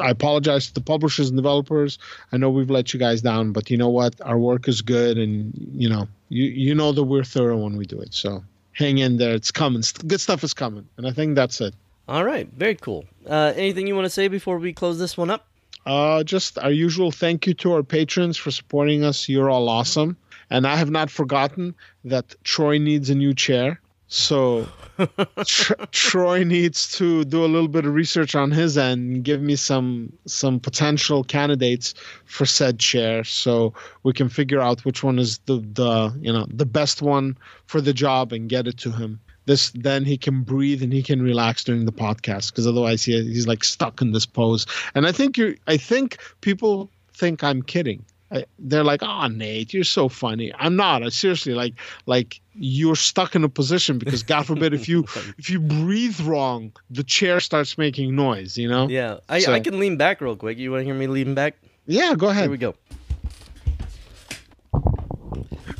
i apologize to the publishers and developers. I know we've let you guys down but you know what? Our work is good and you know you you know that we're thorough when we do it. So hang in there. It's coming. Good stuff is coming. And i think that's it. All right, very cool. Uh, anything you want to say before we close this one up? Uh, just our usual thank you to our patrons for supporting us you're all awesome and I have not forgotten that Troy needs a new chair. So <laughs> Tr- Troy needs to do a little bit of research on his end and give me some some potential candidates for said chair, so we can figure out which one is the the you know the best one for the job and get it to him. This then he can breathe and he can relax during the podcast because otherwise he, he's like stuck in this pose. And I think you I think people think I'm kidding. I, they're like, "Oh, Nate, you're so funny." I'm not. I seriously like, like you're stuck in a position because God forbid if you <laughs> if you breathe wrong, the chair starts making noise. You know? Yeah, I, So- I can lean back real quick. You want to hear me lean back? Yeah. Go ahead Here we go.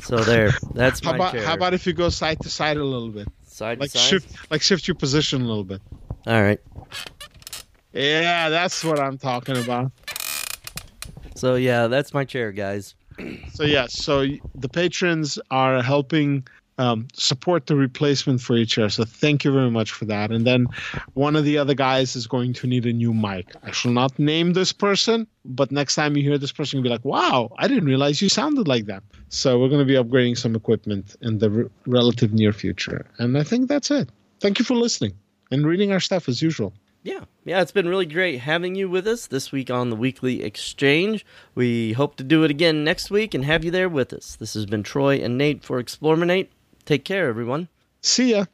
So there, that's my How about chair. how about if you go side to side a little bit, side like to side? shift like shift your position a little bit. All right. Yeah, that's what I'm talking about. So yeah, that's my chair, guys. So yeah, so the patrons are helping um, support the replacement for your chair. So thank you very much for that. And then one of the other guys is going to need a new mic. I shall not name this person, but next time you hear this person, you'll be like, "Wow, I didn't realize you sounded like that." So we're going to be upgrading some equipment in the relative near future. And I think that's it. Thank you for listening and reading our stuff as usual. Yeah, yeah, it's been really great having you with us this week on the Weekly Exchange. We hope to do it again next week and have you there with us. This has been Troy and Nate for Explorminate. Take care, everyone. See ya.